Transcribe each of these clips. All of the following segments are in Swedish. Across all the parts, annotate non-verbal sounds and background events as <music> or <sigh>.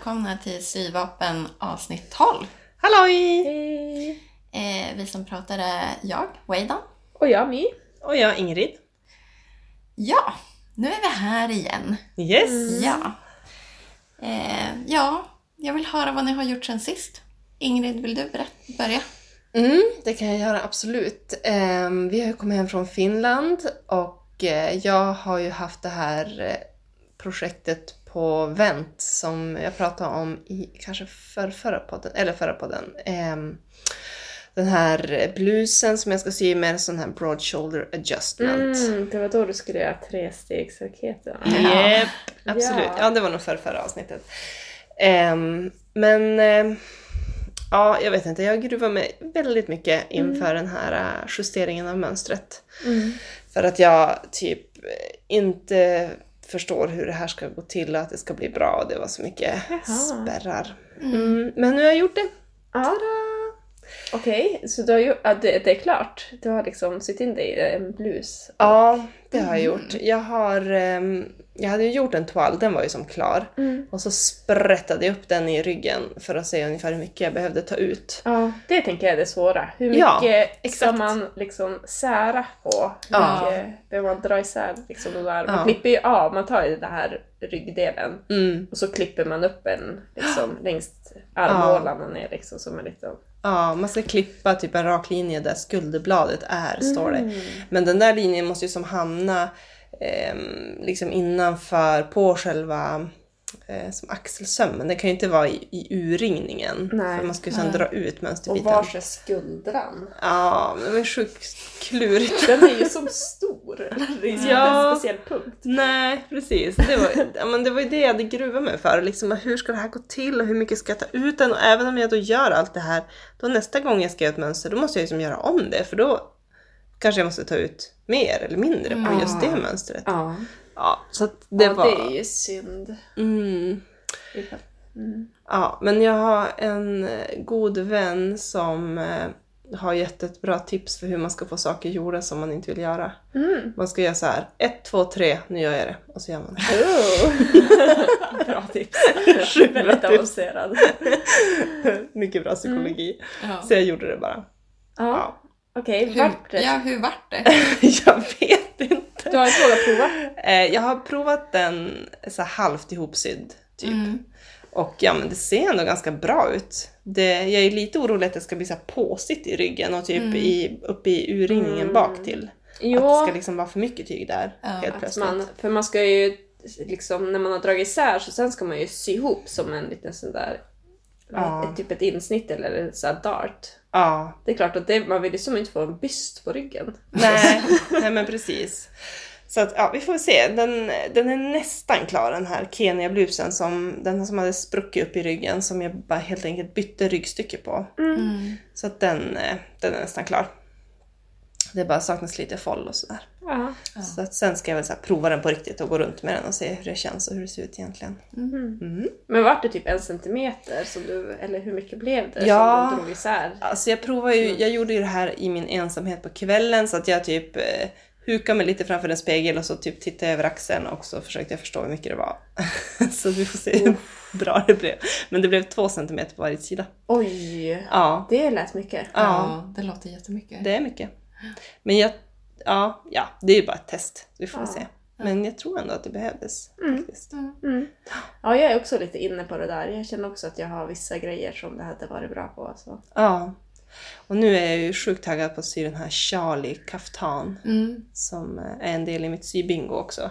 Välkomna till Syvapen avsnitt 12. Halloj! Hej! Eh, vi som pratar är jag, Weidan. Och jag My. Och jag Ingrid. Ja, nu är vi här igen. Yes! Ja. Eh, ja, jag vill höra vad ni har gjort sen sist. Ingrid, vill du berätta, börja? Mm, det kan jag göra absolut. Ehm, vi har ju kommit hem från Finland och eh, jag har ju haft det här eh, projektet på vänt som jag pratade om i kanske för, förra podden, eller förra podden. Ehm, den här blusen som jag ska sy med en sån här broad shoulder adjustment. Mm, det var då du skulle göra trestegsraketen. Ja. Japp, absolut. Ja. Ja. det var nog för förra avsnittet. Ehm, men eh, ja, jag vet inte. Jag gruvar mig väldigt mycket inför den här eh, justeringen av mönstret. Mm. För att jag typ inte förstår hur det här ska gå till och att det ska bli bra. Det var så mycket Jaha. spärrar. Mm, men nu har jag gjort det. Ja. Okej, så du har ju, ja, det, det är klart. Du har liksom sytt in dig i en blus. Ja, det har jag gjort. Jag har... ehm, jag hade ju gjort en toal, den var ju som klar. Mm. Och så sprättade jag upp den i ryggen för att se ungefär hur mycket jag behövde ta ut. Ja, det tänker jag är det svåra. Hur mycket Ja, ska man liksom sära på? Hur Ja. mycket behöver man dra isär liksom de där? Man Ja. klipper ju av, man tar ju den här ryggdelen Mm. och så klipper man upp en liksom längst armhålan och ner liksom som en liten... Ja, man ska klippa typ en rak linje där skulderbladet är, står det. Mm. Men den där linjen måste ju som hamna ehm, liksom innanför, på själva eh, som axelsömmen. Den kan ju inte vara i, i urringningen. Nej. För man ska ju sedan Nej. dra ut Och mönsterbiten. vars är skuldran? Ja, men det var sjukt klurigt. <laughs> Den är ju som stor. <laughs> Det är ju Ja. en speciell punkt. Nej, precis. Det var, ja, men det var ju det jag hade gruvat mig för. Liksom, hur ska det här gå till och hur mycket ska jag ta ut den? Och även om jag då gör allt det här, då nästa gång jag ska göra ett mönster, då måste jag liksom göra om det. För då kanske jag måste ta ut mer eller mindre på just det mönstret. Ja, Ja, så det ja, var... det är ju synd. Mm. Mm. Ja, men jag har en eh, god vän som eh, har gett ett bra tips för hur man ska få saker gjorda som man inte vill göra. Mm. Man ska göra så här, ett, två, tre, nu gör jag det. Och så gör man det. Oh. <laughs> bra <laughs> tips. Sjukt Väldigt avancerad. <laughs> Mycket bra psykologi. Ja. Så jag gjorde det bara. Ja, Ja. Okej. Hur, Vart det? ja, hur vart det? <laughs> jag vet inte. Du har inte vågat prova? Eh, jag har provat den så halvt ihopsydd, typ. Mm. Och ja, men det ser ändå ganska bra ut. Det, jag är lite orolig att det ska bli så här påsigt i ryggen och typ Mm. i, uppe i urringningen Mm. bak till. Att det Jo, ska liksom vara för mycket tyg där Ja, helt plötsligt. man, för man ska ju liksom, när man har dragit isär så sen ska man ju sy ihop som en liten sån där, Ja. ett, typ ett insnitt eller så här dart. Ja, Det är klart att det, man vill ju som inte få en byst på ryggen. nej, <laughs> nej men precis. Så att, ja, vi får se. Den, den är nästan klar den här Kenya-blusen som, den som hade spruckit upp i ryggen som jag bara helt enkelt bytte ryggstycke på. Mm. Så att den, eh, den är nästan klar. Det bara saknas lite foll och sådär. Ja. Så att sen ska jag väl så här prova den på riktigt och gå runt med den och se hur det känns och hur det ser ut egentligen. Mm. Mm. Men vart det typ en centimeter som du, eller hur mycket blev det Ja. som du drog isär? Alltså jag provar ju, jag gjorde ju det här i min ensamhet på kvällen så att jag typ eh, hukade mig lite framför en spegel och så typ tittade jag över axeln och så försökte jag förstå hur mycket det var. <laughs> så vi får se hur bra det blev. Men det blev två centimeter på varje sida. Oj! Ja, Det lät mycket. Ja. Ja, det låter jättemycket. det är mycket. Men jag, ja, ja, det är ju bara ett test. Vi får Ja. se. Men jag tror ändå att det behövdes faktiskt. Mm. Ja, jag är också lite inne på det där. Jag känner också att jag har vissa grejer som det hade varit bra på. Så. Ja. Och nu är jag ju sjukt taggad på att sy den här Charlie kaftan. Mm. som eh, är en del i mitt sybingo också.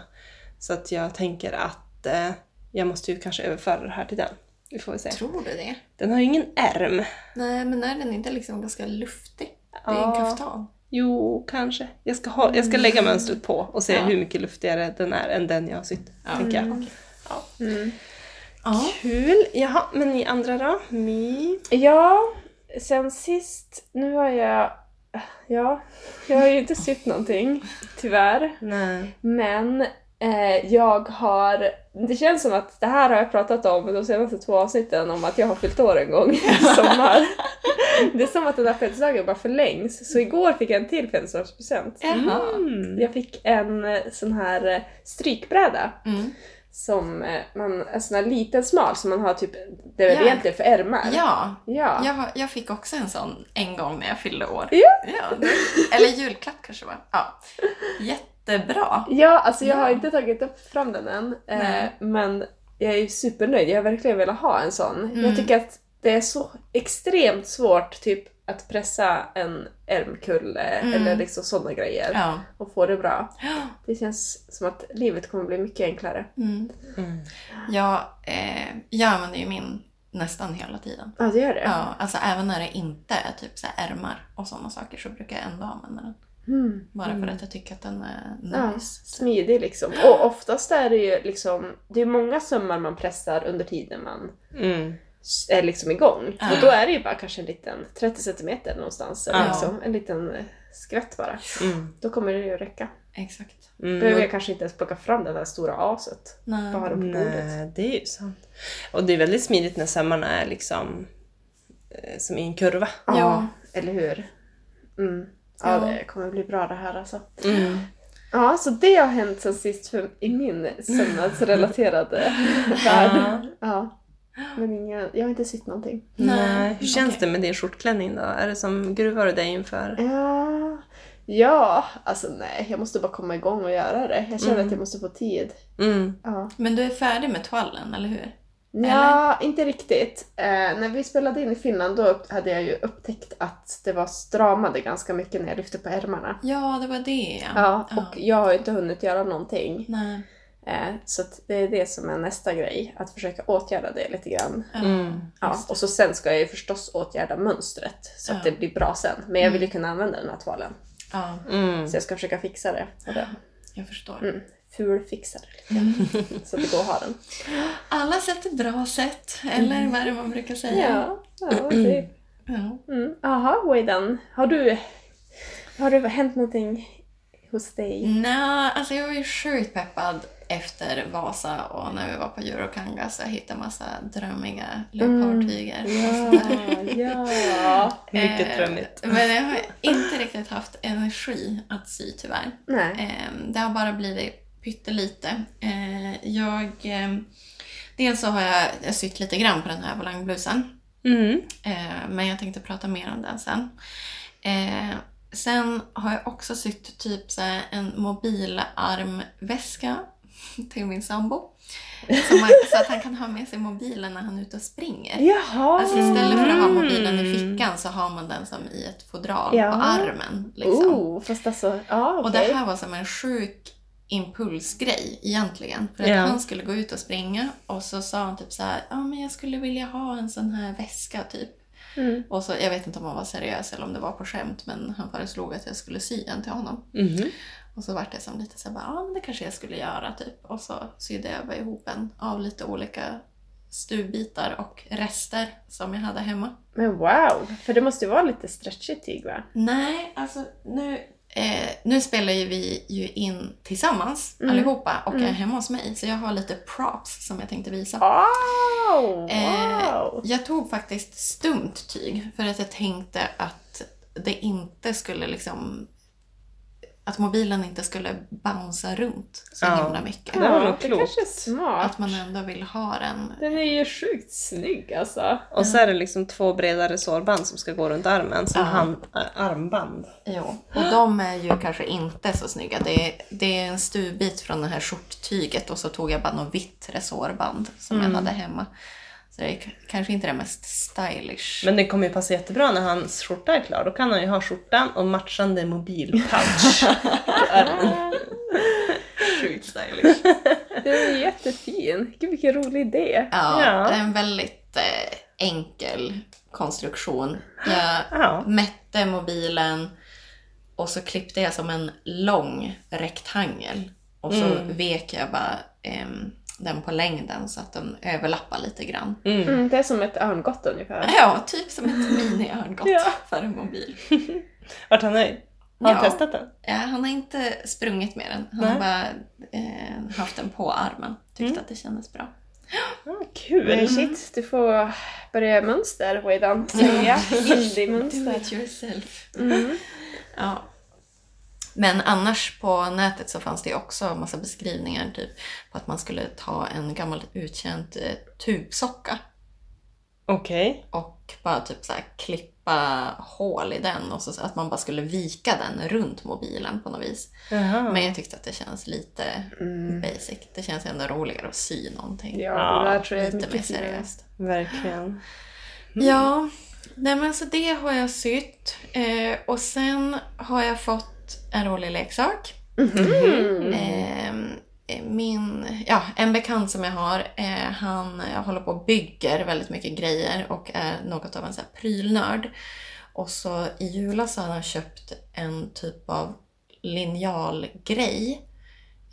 Så att jag tänker att eh, jag måste ju kanske överföra det här till den. Vi får väl se. Tror du det? Den har ju ingen ärm. Nej, men är den inte liksom ganska luftig? Det är en Ja. kaftan. Jo, kanske. Jag ska, ha, jag ska lägga mönstret på och se Ja. hur mycket luftigare den är än den jag har sytt. Ja. Tänker jag. Mm. Mm. Ja. Kul! Jaha, men ni andra då? My? Ja, sen sist, nu har jag... Ja, jag har ju inte sytt någonting, tyvärr. Nej. Men eh, jag har... Det känns som att det här har jag pratat om de senaste två avsnitten om att jag har fyllt år en gång i <laughs> sommar. Det är som att den där födelsedagen bara förlängs. Så igår fick jag en till födelsedagspresent. Mm. Jag fick en eh, sån här eh, strykbräda. Mm. som eh, man, en sån här liten smal som man har typ, det är väl Ja. egentligen för ärmar? Ja, Ja. jag, jag fick också en sån en gång när jag fyllde år. Ja. ja det- eller julklapp kanske var. Ja. <laughs> Jättebra. Ja, alltså jag har inte tagit upp fram den än. Eh, men jag är supernöjd. Jag har verkligen velat ha en sån. Mm. Jag tycker att det är så extremt svårt typ att pressa en ärmkulle Mm. eller liksom sådana grejer Ja. och få det bra. Det känns som att livet kommer bli mycket enklare. Mm. Mm. Jag, eh, jag använder ju min nästan hela tiden. Ja, det gör det. Ja, alltså även när det inte är typ så ärmar och sådana saker så brukar jag ändå använda den. Mm. Bara för att jag tycker att den är Ja, nice. smidig liksom. Och oftast är det ju liksom, det är många sömmar man pressar under tiden man Mm. är liksom igång. Ja. Och då är det ju bara kanske en liten 30 centimeter någonstans. Eller Ja. liksom, en liten skvätt bara. Mm. Då kommer det ju att räcka. Exakt. Mm. Behöver jag kanske inte ens plocka fram det där stora aset. Nej. Bara på bordet. Nej, det är ju sant. Och det är väldigt smidigt när sömmarna är liksom eh, som i en kurva. Ja, eller hur? Mm. Ja, Ja. det kommer bli bra det här alltså. Mm. Ja, så det har hänt sen sist för, i min sömnadsrelaterade <laughs> värld. Ja. Men ingen, jag har inte sett någonting. Nej. Hur känns okej. det med din skjortklänning då? Är det som gruvar du dig inför? Ja, ja, alltså nej, jag måste bara komma igång och göra det. Jag känner Mm. att jag måste få tid. Mm. Ja. Men du är färdig med toallen, eller hur? Ja, inte riktigt. Eh, när vi spelade in i Finland då hade jag ju upptäckt att det var stramade ganska mycket när jag lyfte på ärmarna. Ja, det var det Ja, och jag har ju inte hunnit göra någonting. Nej. Eh, så att det är det som är nästa grej, att försöka åtgärda det lite grann. Ja. Mm. Ja, och så sen ska jag ju förstås åtgärda mönstret så att Ja. det blir bra sen. Men jag vill ju kunna använda den här tvålen. ja, Mm. Så jag ska försöka fixa det. Och det. jag förstår. Mm. Fulfixa det lite grann. Så att det går att ha den. Alla sätt är bra sätt, eller vad är det man brukar säga? Ja, ja. Ja. Mm. Aha, Waydan. Har du... Har det hänt någonting hos dig? Nej, alltså jag var ju sjukt peppad efter Vasa och när vi var på Eurokanga så jag hittade massa drömmiga leopardtyger. Ja, ja. <laughs> Mycket Eh, drömmigt. Men jag har inte riktigt haft energi att sy tyvärr. Nej. Eh, Det har bara blivit pyttelite. Eh, Jag... eh, Dels så har jag, jag sytt lite grann på den här volangblusen. Mm. Eh, Men jag tänkte prata mer om den sen. Eh, Sen har jag också sytt typ så en mobilarmväska <laughs> till min sambo. Så, man, så att han kan ha med sig mobilen när han är ute och springer. Jaha! Alltså istället för att ha mobilen i fickan så har man den som i ett fodral Ja. på armen. Liksom. Oh, fast alltså, ja Och okej. det här var som en sjuk impulsgrej egentligen. För att Ja. han skulle gå ut och springa och så sa han typ så här, ja men jag skulle vilja ha en sån här väska typ. Mm. Och så, jag vet inte om han var seriös eller om det var på skämt men han föreslog att jag skulle sy en till honom. Mhm. Och så vart det som lite så här, bara, ja men det kanske jag skulle göra typ. Och så sydde jag bara ihop en av lite olika stuvbitar och rester som jag hade hemma. Men wow! För det måste ju vara lite stretchigt tyg va? Nej, alltså nu, eh, nu spelar ju vi ju in tillsammans Mm. allihopa och Mm. är hemma hos mig. Så jag har lite props som jag tänkte visa. Oh, Eh, wow! jag tog faktiskt stumt tyg för att jag tänkte att det inte skulle liksom att mobilen inte skulle bouncea runt så Ja. himla mycket. det var nog det klokt. kanske är smart. Att man ändå vill ha den. Den är ju sjukt snygg alltså. Och så är det liksom två breda resårband som ska gå runt armen som Ja. hand, armband. Jo. Och de är ju kanske inte så snygga. Det är, det är en stuvbit från det här skjorttyget och så tog jag bara något vitt resårband som Mm. jag hade hemma. Det är kanske inte det mest stylish. Men det kommer ju passa jättebra när hans skjorta är klar. Då kan han ju ha skjortan och matchande mobilpouch. <laughs> Sjukt stylish. Den är jättefin. Gud vilken rolig idé. Ja, Ja. det är en väldigt eh, enkel konstruktion. Jag ja. mätte mobilen och så klippte jag som en lång rektangel. Och så Mm. vek jag bara ehm, den på längden så att den överlappar lite grann. Mm. Mm, det är som ett örngott ungefär. Ja, typ som ett mini-örngott Ja. för en mobil. <laughs> Vart han nöjd? Har han Ja. testat den? Ja, han har inte sprungit med den. Han Nej. har bara eh, haft den på armen. Tyckte Mm. att det kändes bra. Men kul! shit, du får börja mönster Waydan. Sälja indie-mönster. it yourself. Mm. Ja. Men annars på nätet så fanns det också massa beskrivningar typ på att man skulle ta en gammal utkänd eh, tubsocka Okej. och bara typ så här klippa hål i den och så att man bara skulle vika den runt mobilen på något vis. Jaha. Men jag tyckte att det känns lite basic. Det känns ändå roligare att sy någonting. Ja, det där tror jag är lite mer seriöst. Verkligen. Ja, nej men så det har jag sytt. Eh, och sen har jag fått en rolig leksak. Mm. Eh, min, ja, en bekant som jag har, eh, han eh, håller på och bygger väldigt mycket grejer och är något av en så här prylnörd. Och så i julas har han köpt en typ av linjalgrej.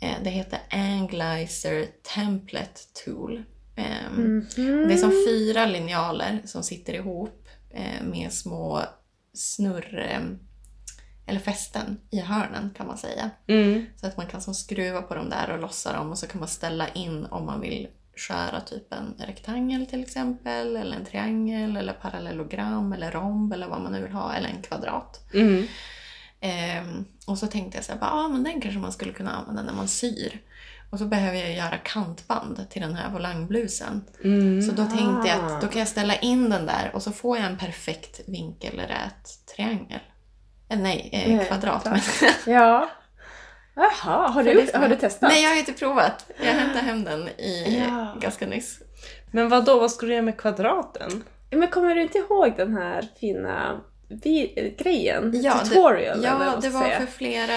Eh, det heter Anglizer Template Tool. Ehm, Det är som fyra linjaler som sitter ihop eh, med små snurr... Eller fästen i hörnen kan man säga. Mm. Så att man kan som skruva på dem där och lossa dem och så kan man ställa in om man vill skära typ en rektangel till exempel, eller en triangel, eller parallellogram, eller romb, eller vad man nu vill ha, eller en kvadrat. Mm. Ehm, och så tänkte jag så här, bara, ah, men den kanske man skulle kunna använda när man syr. Och så behöver jag göra kantband till den här volangblusen. Mm. Så då tänkte jag att då kan jag ställa in den där och så får jag en perfekt vinkelrät triangel. Eh, nej, eh, Nej, kvadrat. Men, <laughs> Ja. Jaha, har du, det ska har du testat? nej, jag har inte provat. Jag hämtade hem den i Ja. ganska nyss. Men vad då? vad ska du göra med kvadraten? Men kommer du inte ihåg den här fina vi- grejen? Ja, det- eller vad Ja, man det var säga. för flera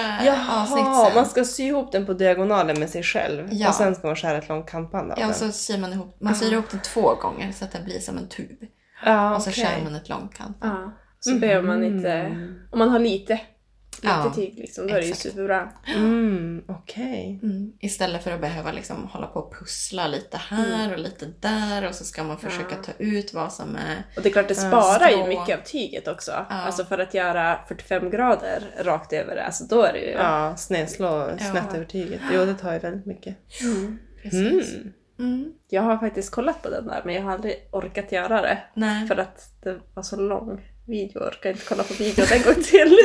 avsnitt Jaha, sedan. man ska sy ihop den på diagonalen med sig själv. Ja. Och sen ska man skära ett långt kantband av Ja, den. så syr man ihop, man syr ihop den två gånger så att den blir som en tub. Ja, Och så okej. skär man ett långt kant. Så behöver man inte... Om man har lite, lite Ja, tyg liksom, då är det ju exakt. superbra. Mm, okej. Mm. Istället för att behöva liksom hålla på och pussla lite här och lite där och så ska man försöka Ja. ta ut vad som är... Och det är klart, det sparar ju strå. mycket av tyget också. Ja. Alltså för att göra 45 grader rakt över det, alltså då är det ju... Ja, snedslå Ja. snett över tyget. Jo, det tar ju väldigt mycket. Precis. Mm. Mm. Jag har faktiskt kollat på den där, men jag har aldrig orkat göra det. Nej. För att det var så lång video, orkar inte kolla på videon en gång till.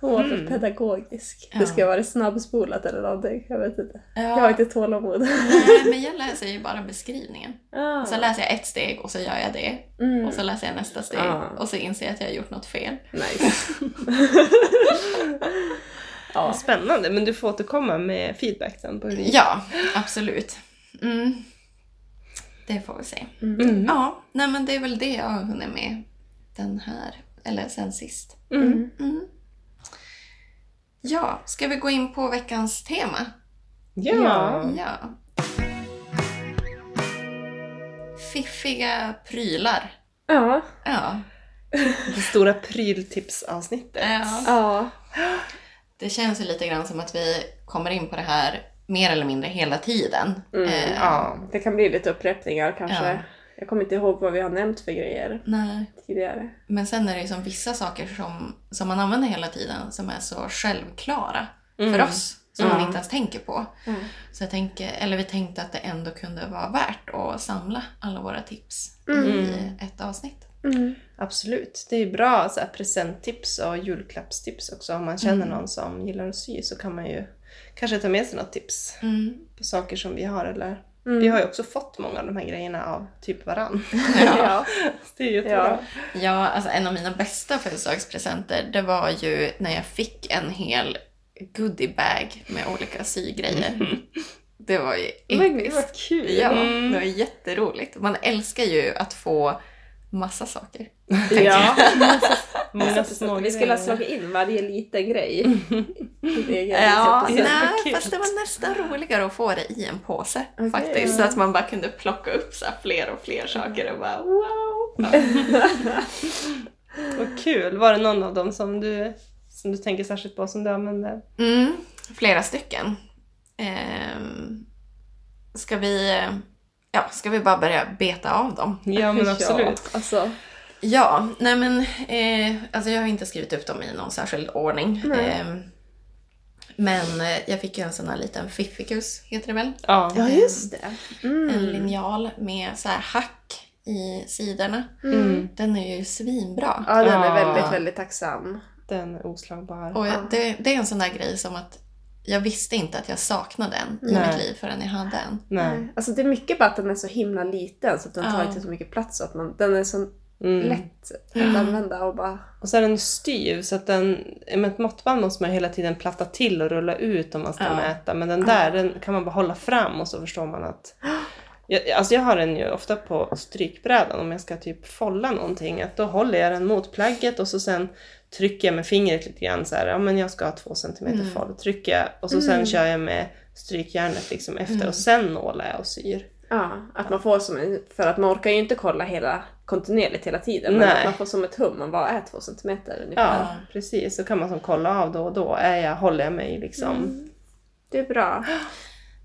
Hon var för pedagogisk. Ja. Det ska vara snabbspolat eller någonting, jag vet inte. Ja. Jag har inte tålamod. Nej, men jag läser ju bara beskrivningen. <laughs> Ah. Och så läser jag ett steg och så gör jag det. Mm. Och så läser jag nästa steg Ja. och så inser jag att jag har gjort något fel. Nice. <laughs> Ja. Spännande, men du får återkomma med feedback sen på hur. Ja, absolut. Mm. Det får vi se. Mm. Ja, nej men det är väl det jag har hunnit med den här, eller sen sist. Mm. Mm. Ja, ska vi gå in på veckans tema? Ja. Ja. Fiffiga prylar. Ja. Ja. Det stora pryltipsavsnittet. ja. Ja. Det känns ju lite grann som att vi kommer in på det här mer eller mindre hela tiden. Mm, Eh, Ja. Det kan bli lite upprepningar kanske. Ja. Jag kommer inte ihåg vad vi har nämnt för grejer Nej. tidigare. Men sen är det ju som vissa saker som, som man använder hela tiden som är så självklara för oss. Som man Mm. inte ens tänker på. Mm. Så jag tänker, eller vi tänkte att det ändå kunde vara värt att samla alla våra tips Mm. i ett avsnitt. Mm. Absolut. Det är bra så här, presenttips och julklappstips också. Om man känner Mm. någon som gillar att sy så kan man ju kanske ta med sig något tips Mm. på saker som vi har. Eller... Mm. Vi har ju också fått många av de här grejerna av typ varann. <laughs> Ja. <laughs> det är jättebra. Ja. Ja, alltså en av mina bästa födelsedagspresenter det var ju när jag fick en hel goodiebag med olika sygrejer. Det var ju Men gud episkt. vad kul! Ja, Mm. det var jätteroligt. Man älskar ju att få massa saker. <laughs> Ja. Många <laughs> små Vi skulle ha slagit in varje liten grej. <laughs> Ja, nej, fast det var nästan roligare att få det i en påse Okej. faktiskt. Så att man bara kunde plocka upp så här fler och fler saker och bara wow. Vad kul! Var det någon av dem som du, som du tänker särskilt på som du använder? Mm, flera stycken. Ehm, ska vi... Ja, ska vi bara börja beta av dem? Ja men <laughs> absolut. Ja, alltså, Ja, nej men eh, alltså jag har inte skrivit upp dem i någon särskild ordning. Ehm, men eh, jag fick ju en sån här liten fiffikus, heter det väl? Ja. ja, just det. En Mm. linjal med så här hack i sidorna. Mm. Den är ju svinbra. Ja, den är väldigt, väldigt tacksam. Den är oslagbar. Och jag, Ja. det, det är en sån där grej som att jag visste inte att jag saknade en i Nej. mitt liv förrän jag hade en. Nej. Alltså det är mycket bara att den är så himla liten så att den tar Ja. inte så mycket plats. Så att man, den är så Mm. lätt att Mm. använda och bara... Och så är den styv så att den, med ett måttband måste man hela tiden platta till och rulla ut om man ska Ja. mäta. Men den där den kan man bara hålla fram och så förstår man att... Jag, alltså jag har den ju ofta på strykbrädan om jag ska typ folla någonting. Att då håller jag den mot plagget och så sen trycker jag med fingret lite grann så här. Ja men jag ska ha två centimeter Mm. foll. Trycker jag och så sen Mm. kör jag med strykjärnet liksom efter Mm. och sen nålar jag och syr. Ja, att man får som en... För att man orkar ju inte kolla hela kontinuerligt hela tiden. Men Nej. att man får som ett hum, man bara är två centimeter ungefär. Ja, precis. Så kan man som kolla av då och då. Är jag, håller jag mig liksom... Mm. Det är bra. <gasps>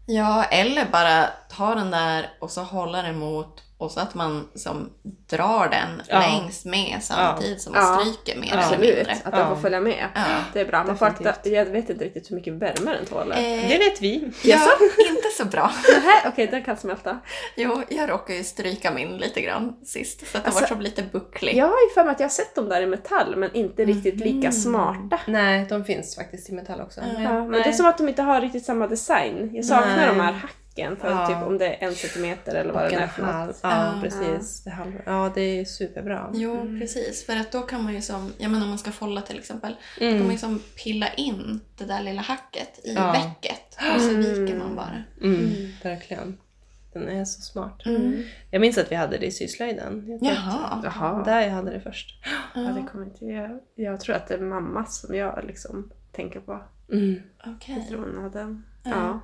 Ja, eller bara ta den där och så hålla den mot och så att man som drar den Ja. längs med samtidigt som man Ja. stryker mer eller Absolut, mindre. att den Ja. får följa med. Ja. Det är bra. Man får akta, jag vet inte riktigt hur mycket värme den tål. Eh, Det vet vi. ja, <laughs> inte så bra. <laughs> Okej, den kan smälta. Jo, jag råkade ju stryka min lite grann sist så att den Alltså, var så lite bucklig. Jag har ju för mig att jag har sett dem där i metall men inte riktigt lika Mhm. smarta. Nej, de finns faktiskt i metall också. Ja, Ja, men nej. det är som att de inte har riktigt samma design. Jag saknar Nej. de här hacken för Ja. typ om det är en centimeter eller vad det är för halv. något. Ja, Ja. precis. Det halva. Ja, det är superbra. Jo, precis. För att då kan man ju som, jag menar om man ska folla till exempel, då kan man Mm. ju som pilla in det där lilla hacket i Ja. väcket och så Mm. viker man bara. Mm, verkligen. Den är så smart. Mm. Jag minns att vi hade det i syslöjden. Jaha. Där jag hade det först. Ja, det kommer inte jag. Jag tror att det är mamma som jag liksom tänker på. Mm. Okej. Jag tror hon hade den. Ja.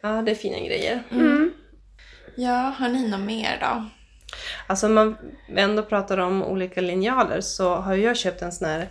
Ja. Det är fina grejer. Mm. Ja, har ni något mer då? Alltså om man ändå pratar om olika linjaler så har jag köpt en sån här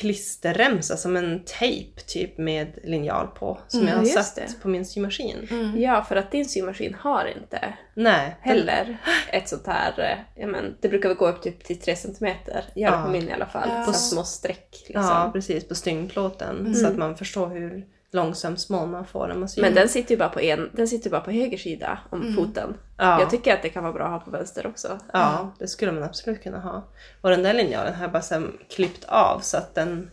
klisterremsa som en tejp typ med linjal på. Som Mm, jag har satt det. på min symaskin. Mm. ja, för att din symaskin har inte Nej. heller ett sånt här, ja men det brukar väl gå upp typ till 3 centimeter. Gör det Ja. på min i alla fall. Ja. Så små streck liksom. Ja, precis. På styngplåten. Mm. Så att man förstår hur långsam smål man får när man syr. Men den sitter ju bara på en, den sitter bara på höger sida om Mm. foten. ja. Jag tycker att det kan vara bra att ha på vänster också. Ja, det skulle man absolut kunna ha. Och den där linjalen har jag bara klippt av så att den,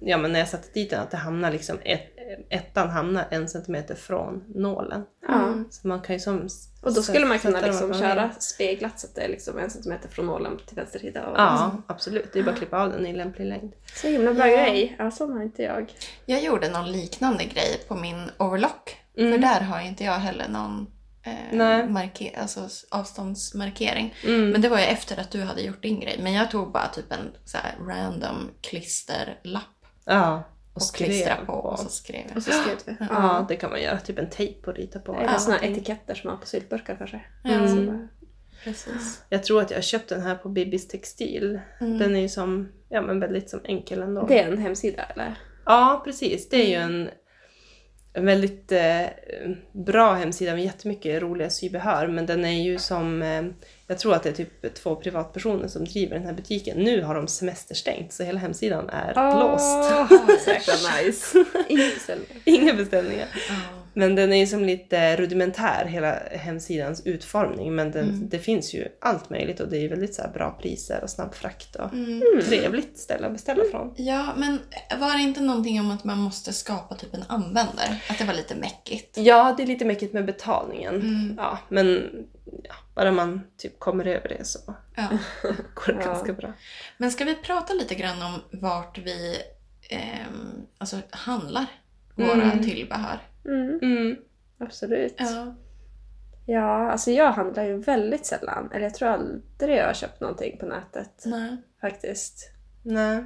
ja men när jag satte dit den, att det hamnar liksom, ett, ettan hamnar en centimeter från nålen. Ja. Så man kan ju som... Och då skulle man kunna liksom köra speglat så att det är liksom en centimeter från nålen till vänster sida. Och Ja, absolut. Det är bara att klippa av den i lämplig längd. Så himla bra Ja. grej. Ja, sån har inte jag. Jag gjorde någon liknande grej på min overlock. Mm. För där har inte jag heller någon eh, marker- alltså avståndsmarkering. Mm. Men det var ju efter att du hade gjort din grej. Men jag tog bara typ en så här random klisterlapp Ja. Och, skrev klistrade på och så skrev jag. Och så skrev du. Ja, det kan man göra. Typ en tejp och rita på. Eller Ja. såna här etiketter som man har på syltburkar kanske. Ja, Mm. bara- precis. Jag tror att jag har köpt den här på Bibis textil. Mm. Den är ju som, ja men väldigt som enkel ändå. Det är en hemsida eller? Ja, precis. Det är ju en, en väldigt eh, bra hemsida med jättemycket roliga sybehör. Men den är ju som, eh, jag tror att det är typ två privatpersoner som driver den här butiken. Nu har de semesterstängt så hela hemsidan är låst. Åh, så jäkla nice. Ingen <laughs> beställning. Inga beställningar. Ja. Men den är ju som lite rudimentär, hela hemsidans utformning. Men den, Mm. det finns ju allt möjligt och det är väldigt så bra priser och snabb frakt och Mm. trevligt ställe att beställa från. Ja, men var det inte någonting om att man måste skapa typ en användare? Att det var lite mäckigt? Ja, det är lite mäckigt med betalningen. Mm. Ja, men ja, bara man typ kommer över det så Ja. <laughs> går det Ja. ganska bra. Men ska vi prata lite grann om vart vi ehm, alltså, handlar våra Mm. tillbehör? Mm, Mm. absolut. Ja. Ja, alltså jag handlar ju väldigt sällan. Eller jag tror aldrig jag har köpt någonting på nätet Nej. faktiskt. Nej.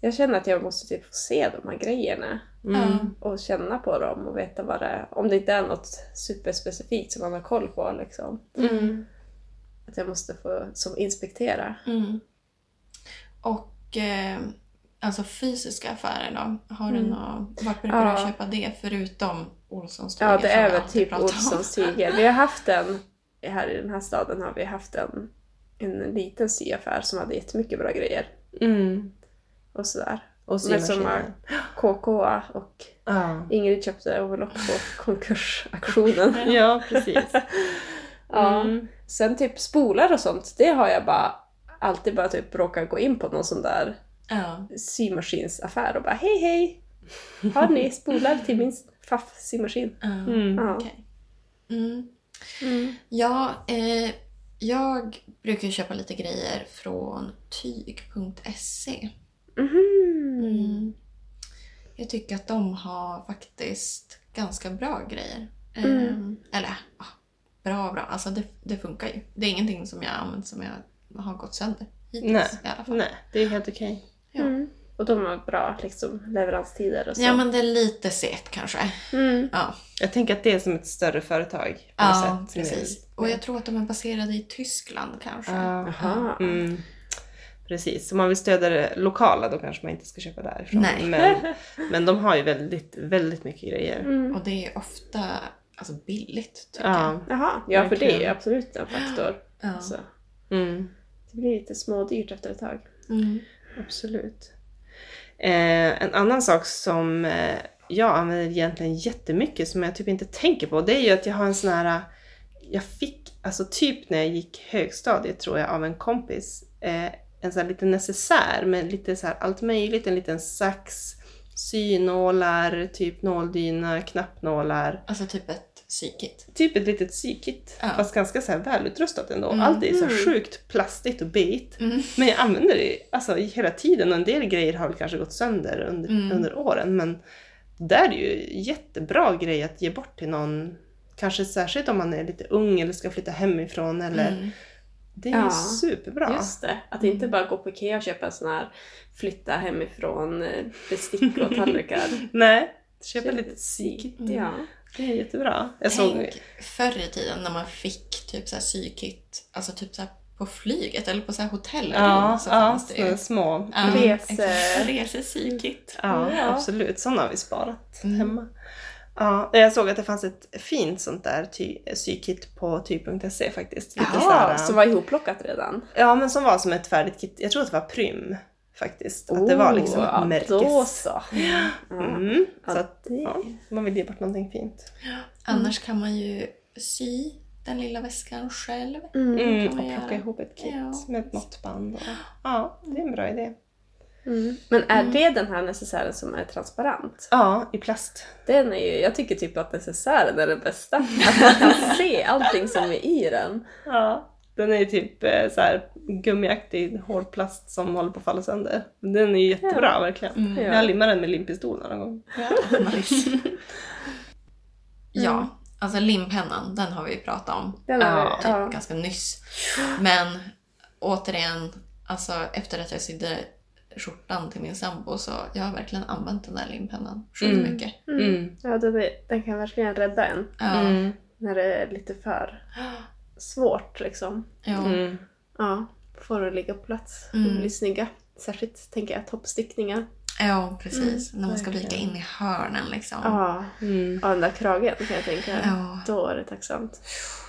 Jag känner att jag måste typ få se de här grejerna Mm. och känna på dem och veta vad det är. Om det inte är något superspecifikt som man har koll på liksom. Mm. Att jag måste få som inspektera. Mm. Och eh, alltså fysiska affärer då? Har du Mm. något, vart brukar Ja. du köpa det förutom Olssons Ja, det är väl typ? Olssons tyger. Vi har haft en, här i den här staden har vi haft en, en liten syaffär som hade jättemycket bra grejer. Mm. Och sådär. Och som symaskiner. KK och Ja. Ingrid köpte overlock på konkursauktionen. <laughs> ja, precis. <laughs> Ja. Mm. Sen typ spolar och sånt, det har jag bara alltid bara typ råkat gå in på någon sån där Ja. symaskinsaffär och bara hej hej! Har ni spolar till min faff symaskin? Ja. Mm. Ja. Okej. Mm. Mm. Ja, eh, jag brukar köpa lite grejer från tyg.se. Mhm. Mm. Jag tycker att de har faktiskt ganska bra grejer. Mm. Eh, eller ja, bra bra, alltså det, det funkar ju. Det är ingenting som jag har använt som jag har gått sönder hittills Nej. i alla fall. Nej, det är helt okej. Ja. Mm. Och de har bra liksom, leveranstider och så. Ja men det är lite segt kanske. Mm. Ja, Jag tänker att det är som ett större företag på ja sätt. precis. Och jag tror att de är baserade i Tyskland kanske. Ja. Jaha. Mm. Precis, om man vill stödja det lokala då kanske man inte ska köpa därifrån. Nej. Men, <laughs> men de har ju väldigt, väldigt mycket grejer. Mm. Och det är ofta alltså, billigt tycker Ja. Jaha, ja för det är absolut en faktor. jag. Ja. Så Mm. det blir lite smådyrt efter ett tag. Mm. Absolut. Eh, en annan sak som eh, jag använder egentligen jättemycket som jag typ inte tänker på det är ju att jag har en sån här... Jag fick, alltså typ när jag gick högstadiet tror jag av en kompis, eh, en sån här liten necessär med lite så här allt möjligt. En liten sax, synålar, typ nåldyna, knappnålar. Alltså typ ett psykit. Typ ett litet psykit, Ja. fast ganska så här välutrustat ändå. Mm. Allt är så Mm. sjukt plastigt och beit. Mm. Men jag använder det alltså, hela tiden och en del grejer har väl kanske gått sönder under, Mm. under åren. Men där är ju jättebra grej att ge bort till någon. Kanske särskilt om man är lite ung eller ska flytta hemifrån. Eller, Mm. Det är ju Ja, superbra. Just det, att inte bara gå på Ikea och köpa en sån här flytta hemifrån eh, bestick och tallrikar. <laughs> Nej, Köp lite ett psykit. Mm. Ja. Det är jättebra. Jag såg, Tänk förr i tiden när man fick typ så här psykit, alltså typ så på flyget eller på så här hotellrum ja, så ja, fanns det ju. små. Ja, Rese- exakt. Resepsykit. Ja, Ja. absolut. Sådana har vi sparat Mm. hemma. Ja, jag såg att det fanns ett fint sånt där psykit på ty.se faktiskt. Lite så här, Jaha, som var ihopplockat redan? Ja, men som var som ett färdigt kit. Jag tror att det var Prym faktiskt. Att det var liksom Oh, ja, märkes. Då så. Ja. Mm, så att ja, man vill ge bort någonting fint. Annars kan man ju sy den lilla väskan själv. Mm. Mm, och plocka göra. ihop ett kit Ja. med ett måttband. Och, ja, det är en bra idé. Mm. Men är det den här necessären som är transparent? Ja, i plast. Den är ju, jag tycker typ att necessären är den bästa. Att man kan <laughs> se allting som är i den. Ja. Den är ju typ eh, så här gummiaktig hårdplast som håller på att falla sönder. Den är ju jättebra Ja. verkligen. Mm. Ja. Jag limmar den med limpistol någon gång. Ja, nice. <laughs> ja, alltså limpennan, den har vi ju pratat om Den är, Ja. typ ja. ganska nyss. Men återigen, alltså efter att jag sydde skjortan till min sambo så jag har verkligen använt den där limpennan sjukt Mm. mycket. Mm. Ja, den, är, den kan verkligen rädda en Ja. Mm. när det är lite för svårt liksom. Ja. Mm. Ja, får det ligga på plats och Mm. bli snygga. Särskilt tänker jag toppstickningar. ja, precis. När man ska vika in i hörnen liksom. Ja, Mm. ja den där kragen kan jag tänka. Ja. Då är det tacksamt.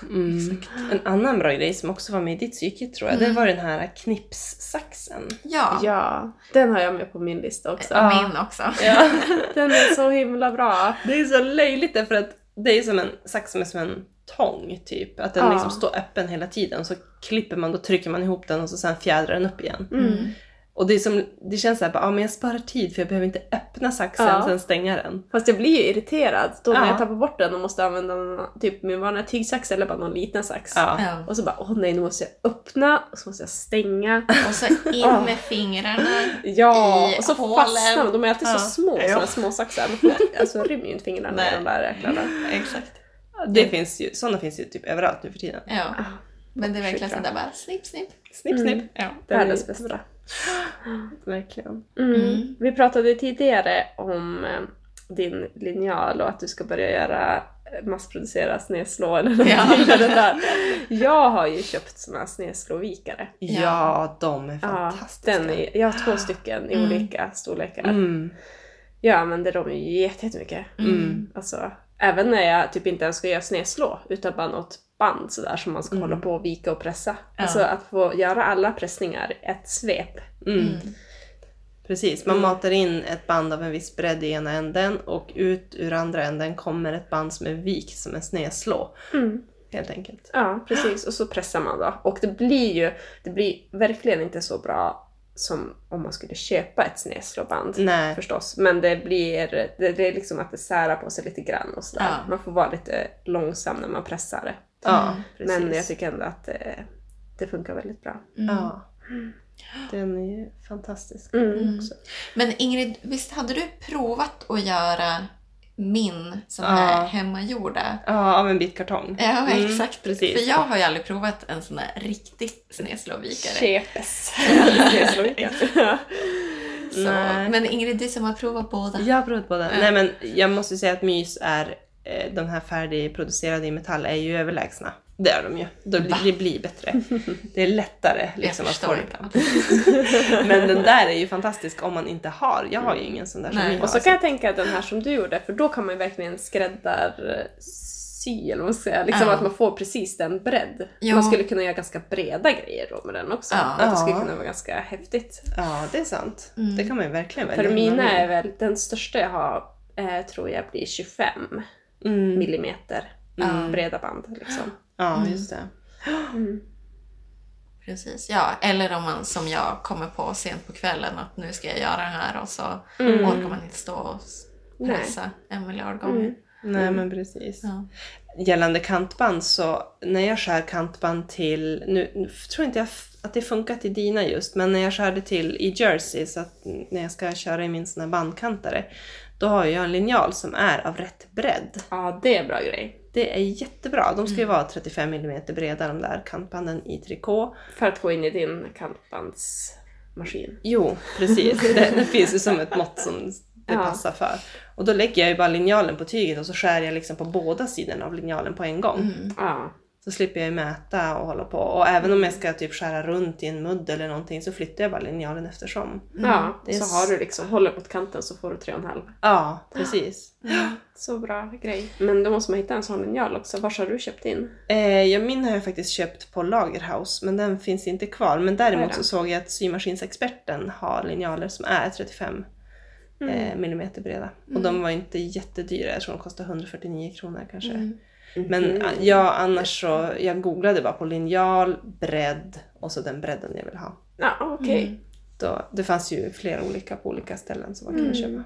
Mm. En annan bra grej som också var med i ditt psyke tror jag, det Mm. var den här knipssaxen. Ja, Ja, den har jag med på min lista också. ja. min också. Ja. <laughs> Den är så himla bra. Det är så löjligt därför att det är som en sax som är som en tång typ. Att den Ja. liksom står öppen hela tiden. Så klipper man, då trycker man ihop den och så sen fjädrar den upp igen. Mm. Och det, är som, det känns såhär, ja men jag sparar tid för jag behöver inte öppna saxen Ja. sen stänga den. Fast jag blir ju irriterad då när Ja. jag tappar bort den och måste använda typ min vanliga tygsax eller bara någon liten sax. Ja. Ja. Och så bara, åh nej nu måste jag öppna och så måste jag stänga. Och så in med fingrarna. Ja, I och så hålen. fastnar de. De är alltid Ja. så små, Ja. såna små saxar. Man får- Alltså rymmer ju inte fingrarna med de där jäklarna. Exakt. Det finns ju, sådana finns ju typ överallt nu för tiden. Ja. Men det är verkligen sådär bara snipp snipp. Snipp Mm. snipp. Ja. Den är Världens bästa. <gasps> Verkligen. Mm. Mm. Vi pratade tidigare om eh, din linjal och att du ska börja göra eh, massproducera snedslå eller någonting Ja. där. Jag har ju köpt såna snedslåvikare. Ja, Ja. de är Ja, fantastiska. den är, jag har två stycken i Mm. olika storlekar. Mm. Jag använder dem jättemycket. Mm. Alltså, även när jag typ inte ens ska göra snedslå utan bara något band sådär som man ska Mm. hålla på och vika och pressa. Ja. Alltså att få göra alla pressningar ett svep. Mm. Mm. Precis, man Mm. matar in ett band av en viss bredd i ena änden och ut ur andra änden kommer ett band som är vikt som en snedslå. Mm. Helt enkelt. Ja, precis. Och så pressar man då. Och det blir ju det blir verkligen inte så bra som om man skulle köpa ett snedslåband. Nej. Förstås. Men det blir det, det är liksom att det särar på sig lite grann och sådär. Ja. Man får vara lite långsam när man pressar det. Ja, precis. Men jag tycker ändå att det, det funkar väldigt bra. Ja. Den är ju fantastisk Mm. också. Men Ingrid, visst hade du provat att göra min sån här Ja. hemmagjorda? Ja, av en bit kartong. Ja, Mm, exakt. precis. För jag har ju aldrig provat en sån här riktig snedslåvikare. <laughs> Snedslåvikare. Så, men Ingrid, du som har provat båda. Jag har provat båda. Ja. Nej men jag måste säga att mys är, eh, de här färdigproducerade i metall är ju överlägsna. Det är de ju. De, Va? det blir bättre. Det är lättare liksom jag att få det. Men den där är ju fantastisk om man inte har. Jag har ju ingen sån där som Nej. har. Och så kan jag tänka att den här som du gjorde, för då kan man ju verkligen skräddarsy, eller vad man ska säga. Liksom Ja. att man får precis den bredd. Ja. Man skulle kunna göra ganska breda grejer då med den också. Ja. Att det skulle kunna vara ganska häftigt. Ja, det är sant. Mm. Det kan man ju verkligen välja. För mina är väl, den största jag har eh, tror jag blir 25 Mm. millimeter Mm. breda band. Liksom. Ja, just det. Mm. Precis, ja. Eller om man som jag kommer på sent på kvällen att nu ska jag göra det här och så Mm. orkar man inte stå och Nej. pressa en miljard gånger. Mm. Nej men precis. Ja. Gällande kantband så när jag skär kantband till, nu, nu tror inte jag att det funkat i dina just, men när jag skärde till i Jersey så att när jag ska köra i min sån här bandkantare, då har jag en linjal som är av rätt bredd. Ja, det är en bra grej. Det är jättebra. De ska ju vara 35 mm breda de där kantbanden i trikå. För att gå in i din kantbandsmaskin. Jo, precis. <laughs> Det, det finns ju som ett mått som det Ja. passar för. Och då lägger jag ju bara linjalen på tyget och så skär jag liksom på båda sidorna av linjalen på en gång. Mm. Ja. Så slipper jag ju mäta och hålla på. Och även om jag ska typ skära runt i en mudd eller någonting så flyttar jag bara linjalen eftersom. Ja, Det är så har du liksom, håller mot kanten så får du 3,5. Ja, precis. Så bra grej. Men då måste man hitta en sån linjal också. Var har du köpt in? Eh, ja, min har jag faktiskt köpt på Lagerhaus men den finns inte kvar. Men däremot så såg jag att symaskinsexperten har linjaler som är 35 eh, millimeter breda. Och de var inte jättedyra, jag tror de kostade 149 kronor kanske. Mm. Men Mm. eh, ja, annars så, jag googlade bara på linjal, bredd och så den bredden jag vill ha. Ja, okej. Mm. Då, det fanns ju flera olika på olika ställen som man kunde köpa.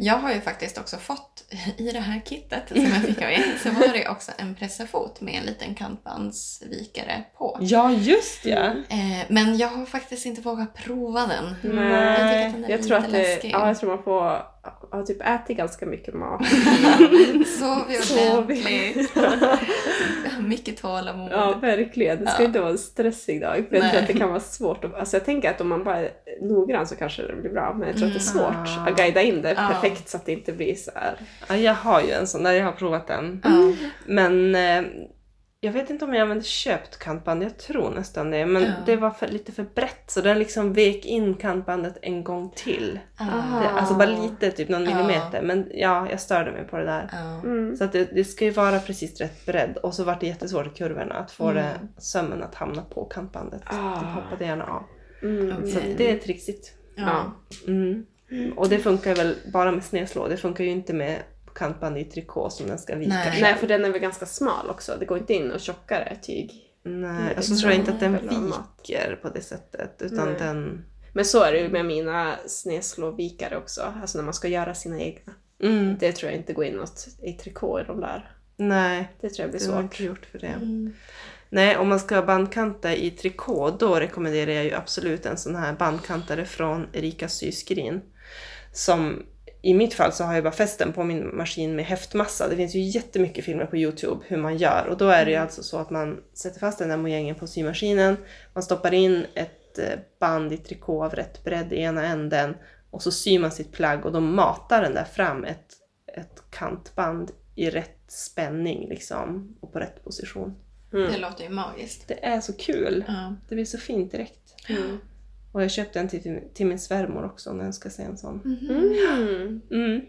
Jag har ju faktiskt också fått i det här kittet som jag fick av er så var det också en pressafot med en liten kantbandsvikare på. Ja, just ja! Eh, men jag har faktiskt inte vågat prova den. Jag Nej, att den är jag lite tror att det, läskig. ja, jag tror man får ha typ ätit ganska mycket mat. <laughs> Sov Sov. ordentligt. <laughs> Mycket tålamod. Ja, verkligen. Det ska Ja. inte vara en stressig dag. För jag tror att det kan vara svårt. Att, alltså jag tänker att om man bara är noggrann så kanske det blir bra. Men jag tror att det är svårt Mm. att guida in det Ja. perfekt så att det inte blir så här. ja! Jag har ju en sån där, jag har provat den. Ja. Men eh, jag vet inte om jag använde köpt kantband, jag tror nästan det. Men Ja. det var för, lite för brett så den liksom vek in kantbandet en gång till. Ah. Det, alltså bara lite, typ någon Ja. millimeter. Men ja, jag störde mig på det där. Ja. Mm. Så att det, det ska ju vara precis rätt bredd och så var det jättesvårt i kurvorna att få Mm. det, sömmen att hamna på kantbandet. Ah. Det hoppade gärna av. Mm. Okej. Så det är trixigt. Ja. Mm. Och det funkar väl bara med snedslå. Det funkar ju inte med kantband i trikå som den ska vika Nej. Nej, för den är väl ganska smal också. Det går inte in och tjockare tyg. Nej, och så tror jag inte att den viker på det sättet. Utan Nej. den... Men så är det ju med mina snedslåvikare också. Alltså när man ska göra sina egna. Mm, Det tror jag inte går in något i trikå i de där. nej, Det tror jag blir det svårt. inte gjort för det. Mm. Nej, om man ska bandkanta i trikå då rekommenderar jag ju absolut en sån här bandkantare från Erika Syskrin. Som i mitt fall så har jag bara fästen på min maskin med häftmassa. Det finns ju jättemycket filmer på Youtube hur man gör och då är det ju alltså så att man sätter fast den där mojängen på symaskinen. Man stoppar in ett eh, band i trikå av rätt bredd i ena änden och så syr man sitt plagg och då matar den där fram ett, ett kantband i rätt spänning liksom och på rätt position. Mm. Det låter ju magiskt. Det är så kul. Ja. Det blir så fint direkt. Mm. Och jag köpte en till, till min svärmor också när jag ska se en sån. Mm. Mm.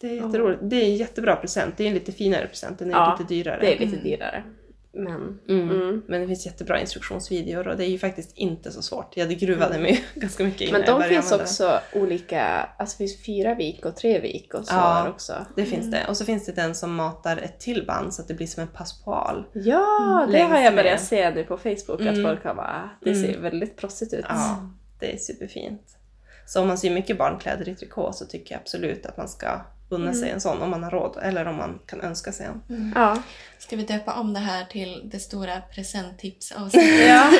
Det är jätteroligt. Det är en jättebra present. Det är en lite finare present. Den är Ja, lite dyrare. Det är lite dyrare. Men... Mm. Mm. Men det finns jättebra instruktionsvideor och det är ju faktiskt inte så svårt. Jag gruvade mig <laughs> ganska mycket innan Men jag de började finns använda också olika, alltså det finns fyra vik och tre vik och så Ja. också. Det finns det. Och så finns det den som matar ett till band så att det blir som en passepoil. Ja, det har jag med. börjat se nu på Facebook att Mm. folk har bara, det ser väldigt proffsigt ut. Ja. Det är superfint. Så om man syr mycket barnkläder i trikå så tycker jag absolut att man ska unna sig en sån om man har råd eller om man kan önska sig en. Ja. Ska vi döpa om det här till det stora presenttipsavsnittet? Ja.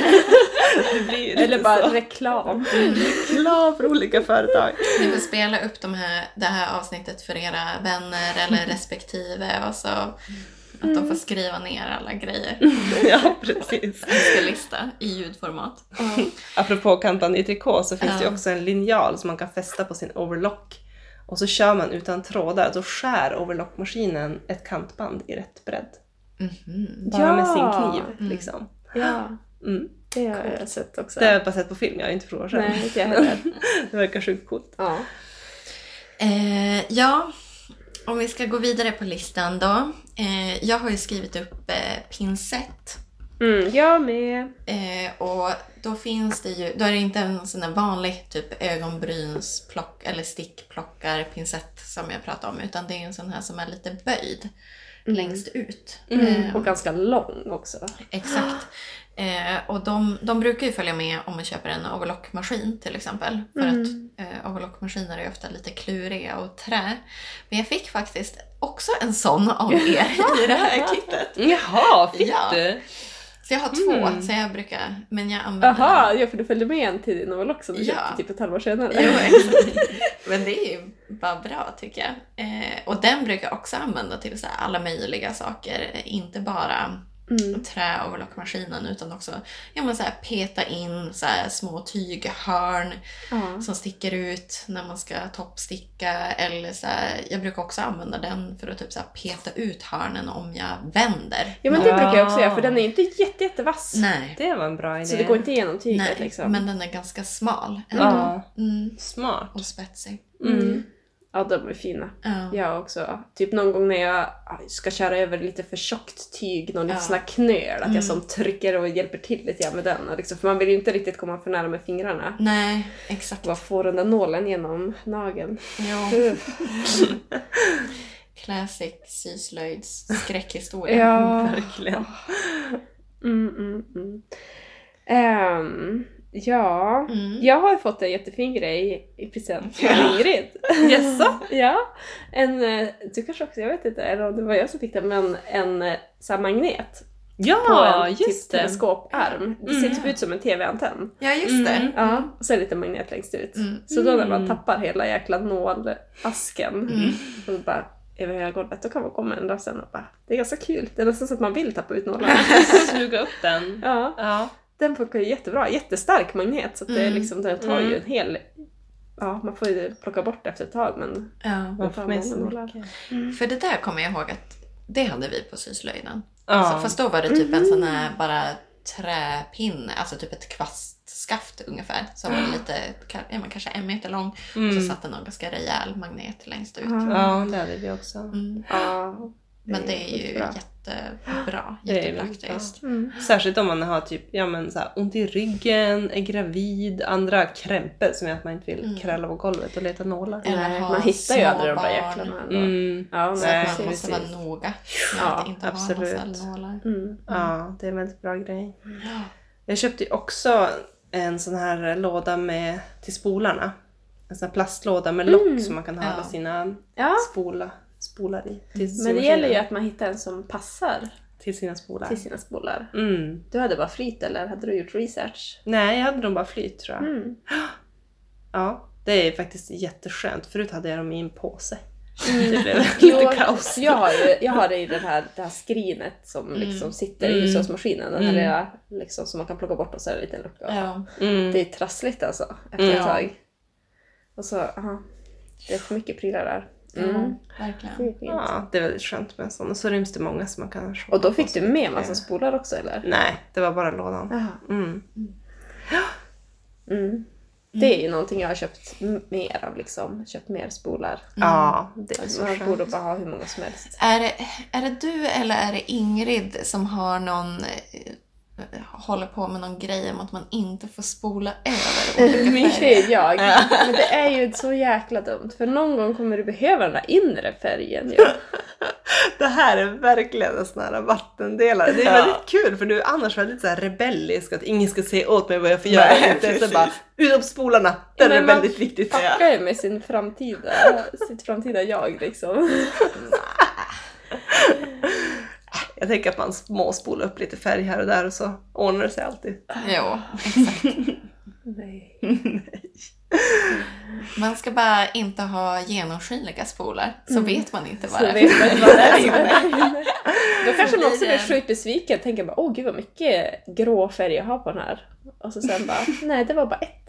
<laughs> Eller bara så. reklam. reklam för olika företag. Ni får spela upp de här, det här avsnittet för era vänner eller respektive och så att de får skriva ner alla grejer. <laughs> ja, precis. Önskelista i ljudformat. Apropå kampanj i trikå så finns det ju Ja. också en linjal som man kan fästa på sin overlock. Och så kör man utan trådar, då skär overlockmaskinen ett kantband i rätt bredd. Mhm. Bara med sin Ja. kniv liksom. Ja, Mm. det har jag sett också. Det har jag bara sett på film, jag har inte provat själv. Nej, inte jag heller. <laughs> det verkar sjukt coolt. Ja. Eh, ja, om vi ska gå vidare på listan då. Eh, jag har ju skrivit upp eh, pinsett. Mm, jag med. Eh, och då finns det ju, då är det inte en sån där vanlig typ ögonbrynsplock eller stickplockarpinsett som jag pratar om utan det är en sån här som är lite böjd längst ut. Eh, Och ganska lång också. Exakt. Eh, och de, de brukar ju följa med om man köper en overlockmaskin till exempel. För att eh, overlockmaskiner är ofta lite kluriga och trä. Men jag fick faktiskt också en sån av <laughs> er i det här kittet. Jaha, fick Ja. du? Så jag har två, Mm. så jag brukar, men jag använder Jaha, ja för du följde med en till din novell också. Du Ja. köpte typ ett halvår senare. Jo. <laughs> Men det är ju bara bra tycker jag. Eh, och den brukar jag också använda till så alla möjliga saker. Inte bara Mm. träoverlockmaskinen utan också ja, men så här, peta in så här, små tyghörn Ja. som sticker ut när man ska toppsticka. Eller så här, jag brukar också använda den för att typ så här, peta ut hörnen om jag vänder. ja men det brukar jag också göra för den är inte jätte, jättevass. Nej, Det var en bra idé. Så det går inte igenom tyget nej liksom. men den är ganska smal. ändå. Mm, smart. och spetsig. Mm. Ja, de är fina. Ja. Jag också. Typ någon gång när jag ska köra över lite för tjockt tyg, någon liten Ja. sån här knöl, att Mm. jag som trycker och hjälper till lite grann med den. Liksom, för man vill ju inte riktigt komma för nära med fingrarna. Nej, exakt. Bara få den där nålen genom nageln. Ja. Uff. <laughs> Classic syslöjds skräckhistoria. Ja. <laughs> Verkligen. Mm, mm, mm. Ja, Mm. jag har fått en jättefin grej i present från Ingrid. <laughs> Jaså? <laughs> ja, en, eh, du kanske också, jag vet inte, eller om det var jag som fick den, men en eh, så här magnet på Ja, en just typ, det. teleskoparm. Det ser Mm. typ ut som en TV-antenn. Ja, just det. Mm. Ja, och så är det lite magnet längst ut. Mm. Så då när man Mm. tappar hela jäkla nålasken Mm. och bara över hela golvet, då kan man komma en dag sen och bara, det är ganska kul. Det är nästan så att man vill tappa ut nålar. <laughs> Suga upp den. ja, Ja. Den funkar ju jättebra. Jättestark magnet så att det är Mm. liksom, den tar ju Mm. en hel... Ja, man får ju plocka bort efter ett tag men... Ja. Man får med sig mycket. För det där kommer jag ihåg att det hade vi på syslöjden. Ja. Så, fast då var det typ en sån här bara träpinne, alltså typ ett kvastskaft ungefär. Som var lite, ja, men kanske en meter lång. Och så Mm. satt det någon ganska rejäl magnet längst ut. Ja, det hade vi också. Mm. Ja. Men det är ju jättebra. <gasps> jättepraktiskt. Mm. Särskilt om man har typ, ja, men så här, ont i ryggen, är gravid, andra krämpor som gör att man inte vill Mm. kräla på golvet och leta nålar. Eller Nej, ha man hittar ju aldrig de där jäklarna. Mm. Ja, Så nej, att man precis. måste vara noga med Ja, att inte ha absolut. massa nålar. Mm. Ja, det är en väldigt bra grej. Ja. Jag köpte ju också en sån här låda med, till spolarna. En sån här plastlåda med lock Mm. som man kan ha Ja. sina Ja, spola, spolar i. Men det gäller ju att man hittar en som passar Till sina spolar. till sina spolar. Mm. Du hade bara flyt eller hade du gjort research? Nej, jag hade nog bara flyt tror jag. Mm. <gasps> Ja, det är faktiskt jätteskönt. Förut hade jag dem i en påse. <laughs> Det blev <laughs> lite kaos. Jag har, ju, jag har det i den här, det här skrinet som Mm. liksom sitter i Mm. hushållsmaskinen. Den här Mm. lilla, liksom, som man kan plocka bort och så är det en liten lucka. Ja. Mm. Det är trassligt alltså efter Mm. ett tag. Och så, aha, det är för mycket prylar där. Mm. ja, Det verkligen. Ja, det är väldigt skönt med en sån. Och så ryms det många som man kan shoppa Och då fick du med mycket. massa spolar också eller? Nej, det var bara lådan. Jaha. Mm. Mm. Det är ju någonting jag har köpt mer av liksom. Köpt mer spolar. Ja, det är så Man borde skönt. bara ha hur många som helst. Är det, är det du eller är det Ingrid som har någon eh, håller på med någon grej om att man inte får spola över <laughs> olika är jag. Men det är ju så jäkla dumt. För någon gång kommer du behöva den där inre färgen ju. <laughs> Det här är verkligen en sån här vattendelare. Det är Ja. väldigt kul för du är annars väldigt så här rebellisk att ingen ska säga åt mig vad jag får göra. Nej, så bara, ut upp spolarna. Det Ja, är man väldigt viktigt. Fuckar ju med sin framtida, sitt framtida jag liksom. <laughs> Jag tänker att man småspolar upp lite färg här och där och så ordnar det sig alltid. Jo, exakt. <laughs> Nej. <laughs> Man ska bara inte ha genomskinliga spolar, så vet man inte vad Så det är. vet man inte vad det är <laughs> som är. Då kanske man också blir sjukt besviken tänker bara åh gud vad mycket grå färg jag har på den här. Och så sen bara nej det var bara ett,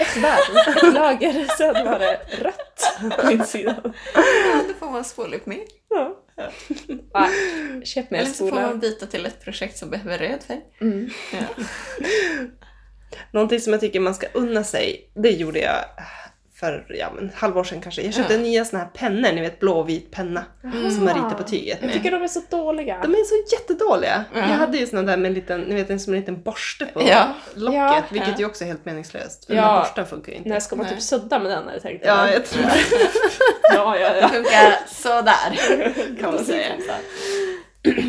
ett värn, ett lager, sen var det rött på insidan. Ja, då får man spola upp mer. Ja. Ja, köp mer Eller så får man byta till ett projekt som behöver röd färg. Mm. Ja. <laughs> Någonting som jag tycker man ska unna sig, det gjorde jag för ja, men, halvår sedan kanske. Jag köpte Ja. nya såna här pennor, ni vet blå och vit penna. Som man ritar på tyget Jag med. tycker de är så dåliga. De är så jättedåliga. Ja. Jag hade ju såna där med en liten, ni vet, en som en liten borste på Ja. locket. Ja. vilket ju också är helt meningslöst. För Ja. den borsten funkar ju inte. När ska man Nej. typ sudda med den eller tänkte Ja, jag tror det. <laughs> ja, ja, Det ja. funkar sådär, <laughs> kan man säga.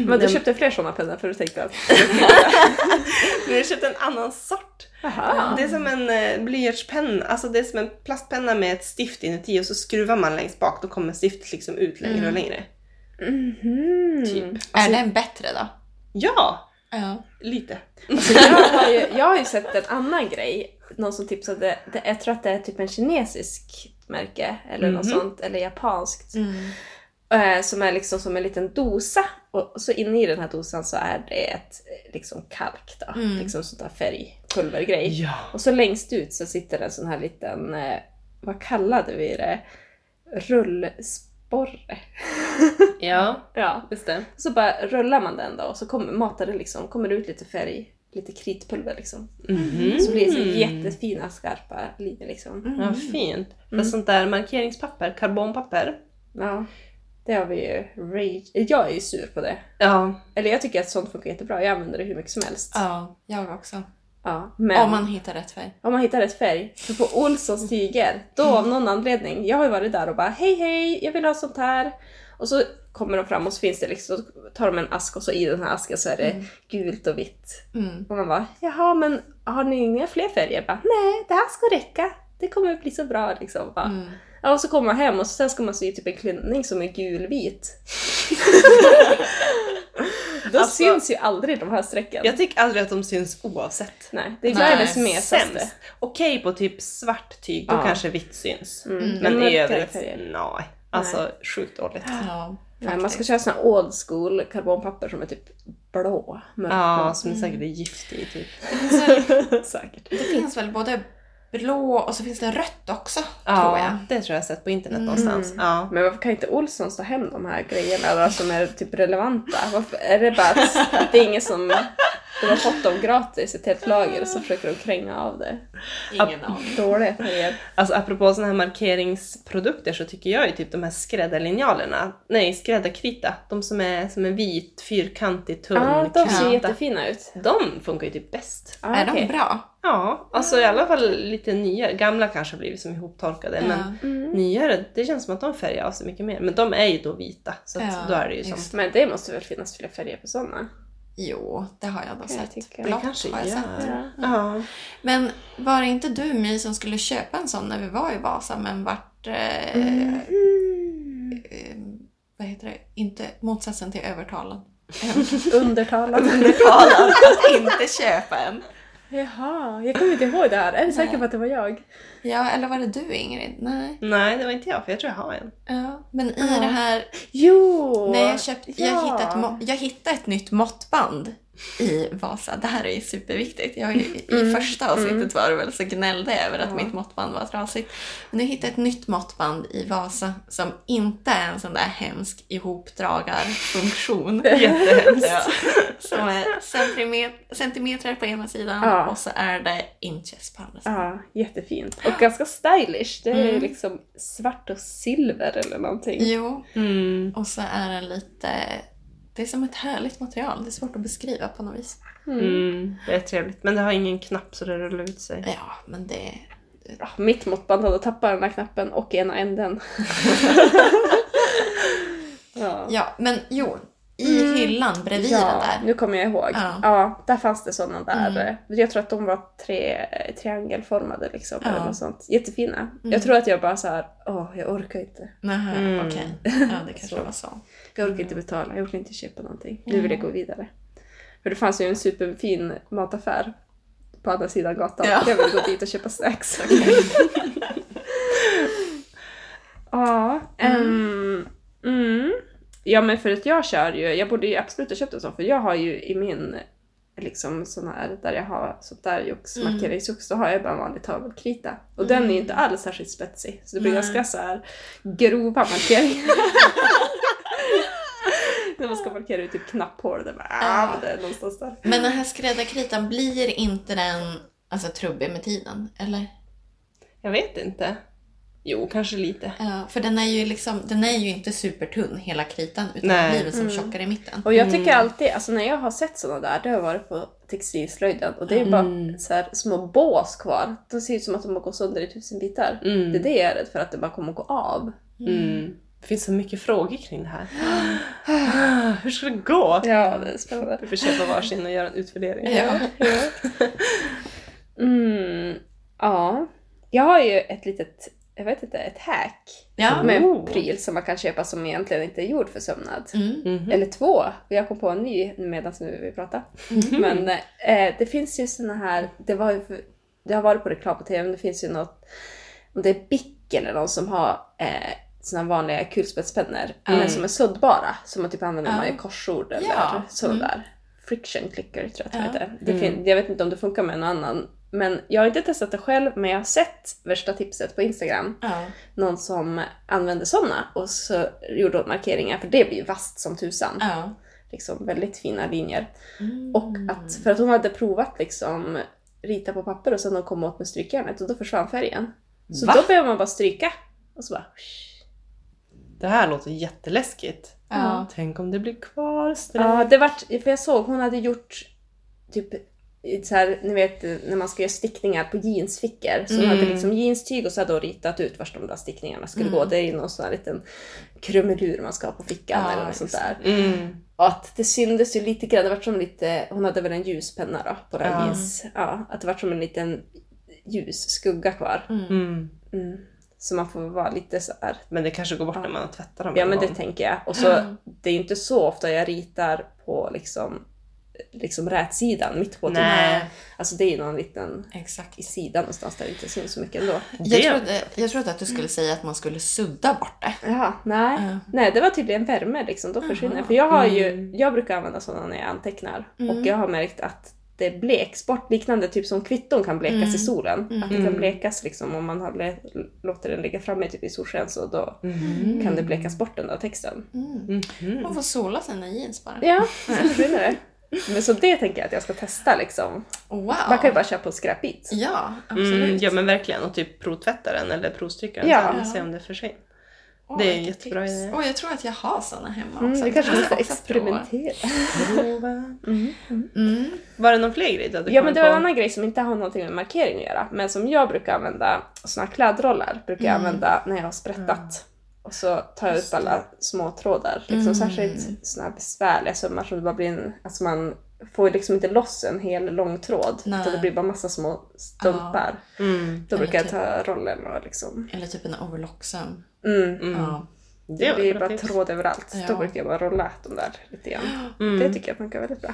Men du köpte fler sådana pennor för du tänkte att... <laughs> Men jag köpte en annan sort. Aha. Det är som en eh, blyertspenna, alltså det är som en plastpenna med ett stift inuti och så skruvar man längst bak, då kommer stiftet liksom ut längre och längre. Mhm. Typ. Är den bättre då? Ja, Ja. lite. Så jag, har ju, jag har ju sett en annan grej. Någon som tipsade, det, jag tror att det är typ en kinesisk märke eller något Mhm. sånt, eller japanskt. Mm. Eh, som är liksom som en liten dosa och så inne i den här dosan så är det ett eh, liksom kalk då, Mm. liksom sånt där färgpulvergrej. Ja. Och så längst ut så sitter en sån här liten, eh, vad kallade vi det? Rullsporre. <laughs> Ja, Ja. just det. Så bara rullar man den då och så kommer, matar det liksom, kommer det ut lite färg, lite kritpulver liksom. Mhm. Så blir det så jättefina skarpa linjer liksom. Ja, fint. För sånt där markeringspapper, karbonpapper. Ja, det har vi ju rage. Jag är ju sur på det. Ja, Eller jag tycker att sånt funkar jättebra, jag använder det hur mycket som helst. ja, jag också. Ja, men Om man hittar rätt färg. om man hittar rätt färg. För på Olssons tyger, då av någon anledning, jag har ju varit där och bara hej hej, jag vill ha sånt här. Och så kommer de fram och så finns det liksom, så tar de en ask och så i den här asken så är det gult och vitt. Mm. Och man bara, jaha men har ni inga fler färger? Jag bara, nej det här ska räcka. Det kommer bli så bra liksom. Bara. Mm. Ja, och så kommer man hem och sen ska man sy typ en klänning som är gulvit. Då <laughs> Alltså- syns ju aldrig de här strecken. jag tycker aldrig att de syns oavsett. Nej, det är Nej, världens. Sämst. Okej på typ svart tyg, då Ja. kanske vitt syns. Mm. Men i övrigt, nej. Alltså sjukt dåligt. Ja, Nej, man ska köra såna här old school karbonpapper som är typ blå. Mörkblå. Ja, som är säkert är gift i typ. Det finns väl- säkert. Det finns väl både blå och så finns det rött också, tror Ja, jag. det tror jag har sett på internet Mm. någonstans. Ja. Men varför kan inte Olsson ta hem de här grejerna då, som är typ relevanta? Varför, är det bara att <laughs> det är ingen som... De har fått dem gratis, ett helt lager, och så försöker de kränga av det. Ingen aning. Alltså apropå såna här markeringsprodukter så tycker jag ju typ de här skräddarlinjalerna, nej skräddarkrita, de som är som en vit, fyrkantig, tunn Ja, de ser krita. jättefina ut. De funkar ju typ bäst. Ah, är okej. de bra? Ja, alltså i alla fall lite nyare. Gamla kanske har blivit som ihoptorkade, men Ja. Mm. nyare, det känns som att de färgar av sig mycket mer. Men de är ju då vita, så att Ja, då är det ju som... Men det måste väl finnas fler färger på sådana? Jo, det har jag jag sett. Det Blått kanske har jag gör. sett. Ja. Ja. Men var det inte du My som skulle köpa en sån när vi var i Vasa men vart... Eh, Mm. eh, vad heter det? Inte motsatsen till övertalad. <laughs> Undertalad. Övertalad att inte köpa en. Jaha, jag kommer inte ihåg det här. Är du säker på att det var jag? Ja, eller var det du Ingrid? Nej. Nej, det var inte jag, för jag tror jag har en. Ja, men i Ja. det här... Jo! När jag, köpt, jag, ja. hittade ett, må- jag hittade ett nytt måttband i Vasa. Det här är ju superviktigt. Jag, I Mm, första avsnittet mm. var det väl så gnällde jag över att Ja. mitt måttband var trasigt. Men nu hittade jag ett nytt måttband i Vasa som inte är en sån där hemsk ihopdragarfunktion. <laughs> Jättehemskt. Ja. Som är centimet- centimeter på ena sidan Ja. och så är det inches på andra sidan. Ja, jättefint. Och ganska stylish. Det är Mm. liksom svart och silver eller någonting. Jo, Mm. och så är den lite... Det är som ett härligt material. Det är svårt att beskriva på något vis. Mm. Det är trevligt. Men det har ingen knapp så det rullar ut sig. Ja, men det... Ja, mitt måttband hade tappat den där knappen och ena änden. <laughs> Ja. Ja, men jo. I Mm. hyllan bredvid ja, den där. nu kommer jag ihåg. Ja. Ja. där fanns det sådana där. Mm. Jag tror att de var tre, triangelformade liksom. Ja. Eller något sånt. Jättefina. Mm. Jag tror att jag bara så här, åh, jag orkar inte. Nähä, Mm. okej. Ja, det kanske Så. var så. Jag Mm. orkar inte betala, jag orkar inte köpa någonting. Nu vill jag gå vidare. För det fanns ju en superfin mataffär på andra sidan gatan. Ja. Jag vill gå dit och köpa snacks. <laughs> <laughs> ja, ehm, mm. Ja men för att jag kör ju, jag borde ju absolut ha köpt en sån för jag har ju i min liksom sån här, där jag har sånt där jox, Mm. markeringsjox, då har jag bara en vanlig tavelkrita. Och den är ju inte alls särskilt spetsig. Så det blir Nej. ganska så här grova markeringar. <laughs> När man ska markera ut typ knapphål, det bara, ah, men det är någonstans där. Men den här skräddarkritan, blir inte den alltså, trubbig med tiden? Eller? Jag vet inte. Jo, kanske lite. Ja, för den är ju liksom, den är ju inte supertunn hela kritan utan Nej. blir som Mm. tjockare i mitten. Och jag tycker alltid, alltså när jag har sett såna där, det har varit på textilslöjden och det är bara Mm. så här små bås kvar. De ser ut som att de har gått sönder i tusen bitar. Mm. Det är det jag är rädd för, att det bara kommer att gå av. Mm. Det finns så mycket frågor kring det här. <gasps> Hur ska det gå? Ja, det är spännande. Vi får köpa varsin och göra en utvärdering. Ja. Mm, ja. Jag har ju ett litet, jag vet inte, ett hack Ja. med Oh. pryl som man kan köpa som egentligen inte är gjord för sömnad. Mm. Mhm. Eller två. Jag kom på en ny medan nu vi pratar. Men eh, det finns ju såna här, det, var det har varit på reklam på tv, men det finns ju något, om det är Bic eller någon som har eh, såna vanliga kulspetspennor, Mm. men som är suddbara, som man typ använder när man gör korsord eller Ja. Mm. där. Friction clicker tror jag att det Ja. heter. Det Mm. fin- jag vet inte om det funkar med någon annan, men jag har inte testat det själv, men jag har sett värsta tipset på Instagram Ja. någon som använde sådana och så gjorde hon markeringar för det blir ju vasst som tusan. Ja. Liksom väldigt fina linjer. Mm. Och att, för att hon hade provat liksom rita på papper och sen hon kom åt med strykjärnet och då försvann färgen. Så Va? då behöver man bara stryka. Och så bara... Det här låter jätteläskigt. Ja. Tänk om det blir kvar streck. Ja, det vart, för jag såg hon hade gjort typ så här, ni vet när man ska göra stickningar på jeansfickor. Så hon Mm. hade liksom jeanstyg och så hade hon ritat ut vart de där stickningarna skulle Mm. gå. Det är ju någon sån här liten krumelur man ska ha på fickan Ja, eller något sånt där. Mm. Och att det syndes ju lite grann, det var som lite, hon hade väl en ljuspenna då på den Ja. jeans. Ja, att det var som en liten ljus skugga kvar. Mm. Mm. Mm. Så man får vara lite så här. Men det kanske går bort Ja. när man har tvättat dem Ja en men det gång. tänker jag. Och så, det är ju inte så ofta jag ritar på liksom, liksom rätsidan mitt på. typ. Nej. Alltså det är ju någon liten Exakt. i sidan någonstans där det inte syns så mycket ändå. Jag Det- trodde, jag trodde att du skulle säga att man skulle sudda bort det. Jaha, nej. Ja. Nej, det var tydligen värme liksom, då försvinner För jag har ju, Mm. jag brukar använda sådana när jag antecknar. Mm. Och jag har märkt att det bleks bort, liknande typ som kvitton kan blekas Mm. i solen. Mm. Att det kan Mm. blekas liksom om man har låter den ligga framme typ i solsken så då Mhm. kan det blekas bort den där texten. Mm. Mhm. Man får sola sina jeans bara. Ja, så försvinner det. Men så det tänker jag att jag ska testa liksom. Wow. Man kan ju bara köpa en skräpbit. Ja, absolut. Mm, ja men verkligen. Och typ provtvätta den eller provstryka den Ja. och se om det försvinner. Åh, det är en jättebra tips. idé. Åh, jag tror att jag har såna hemma också. Mm, vi kanske Jag måste experimentera. Prova. <laughs> Mm. Mm. Var det någon fler grej du hade Ja men det var en annan grej som inte har någonting med markering att göra. Men som jag brukar använda, såna här klädrollar brukar jag Mm. använda när jag har sprättat. Och så tar jag upp alla små trådar. Liksom, Mm. Särskilt såna här besvärliga sömmar som det bara blir en, alltså man får liksom inte loss en hel lång tråd. Nej. Utan det blir bara massa små stumpar. Mm. Då brukar jag typ- ta rollen och liksom... Eller typ en overlocksöm. Mm. Mm. Ja. Det, var blir bara tips. tråd överallt. Ja. Då brukar jag bara rolla de där lite grann. <gasps> Mm. Det tycker jag funkar väldigt bra.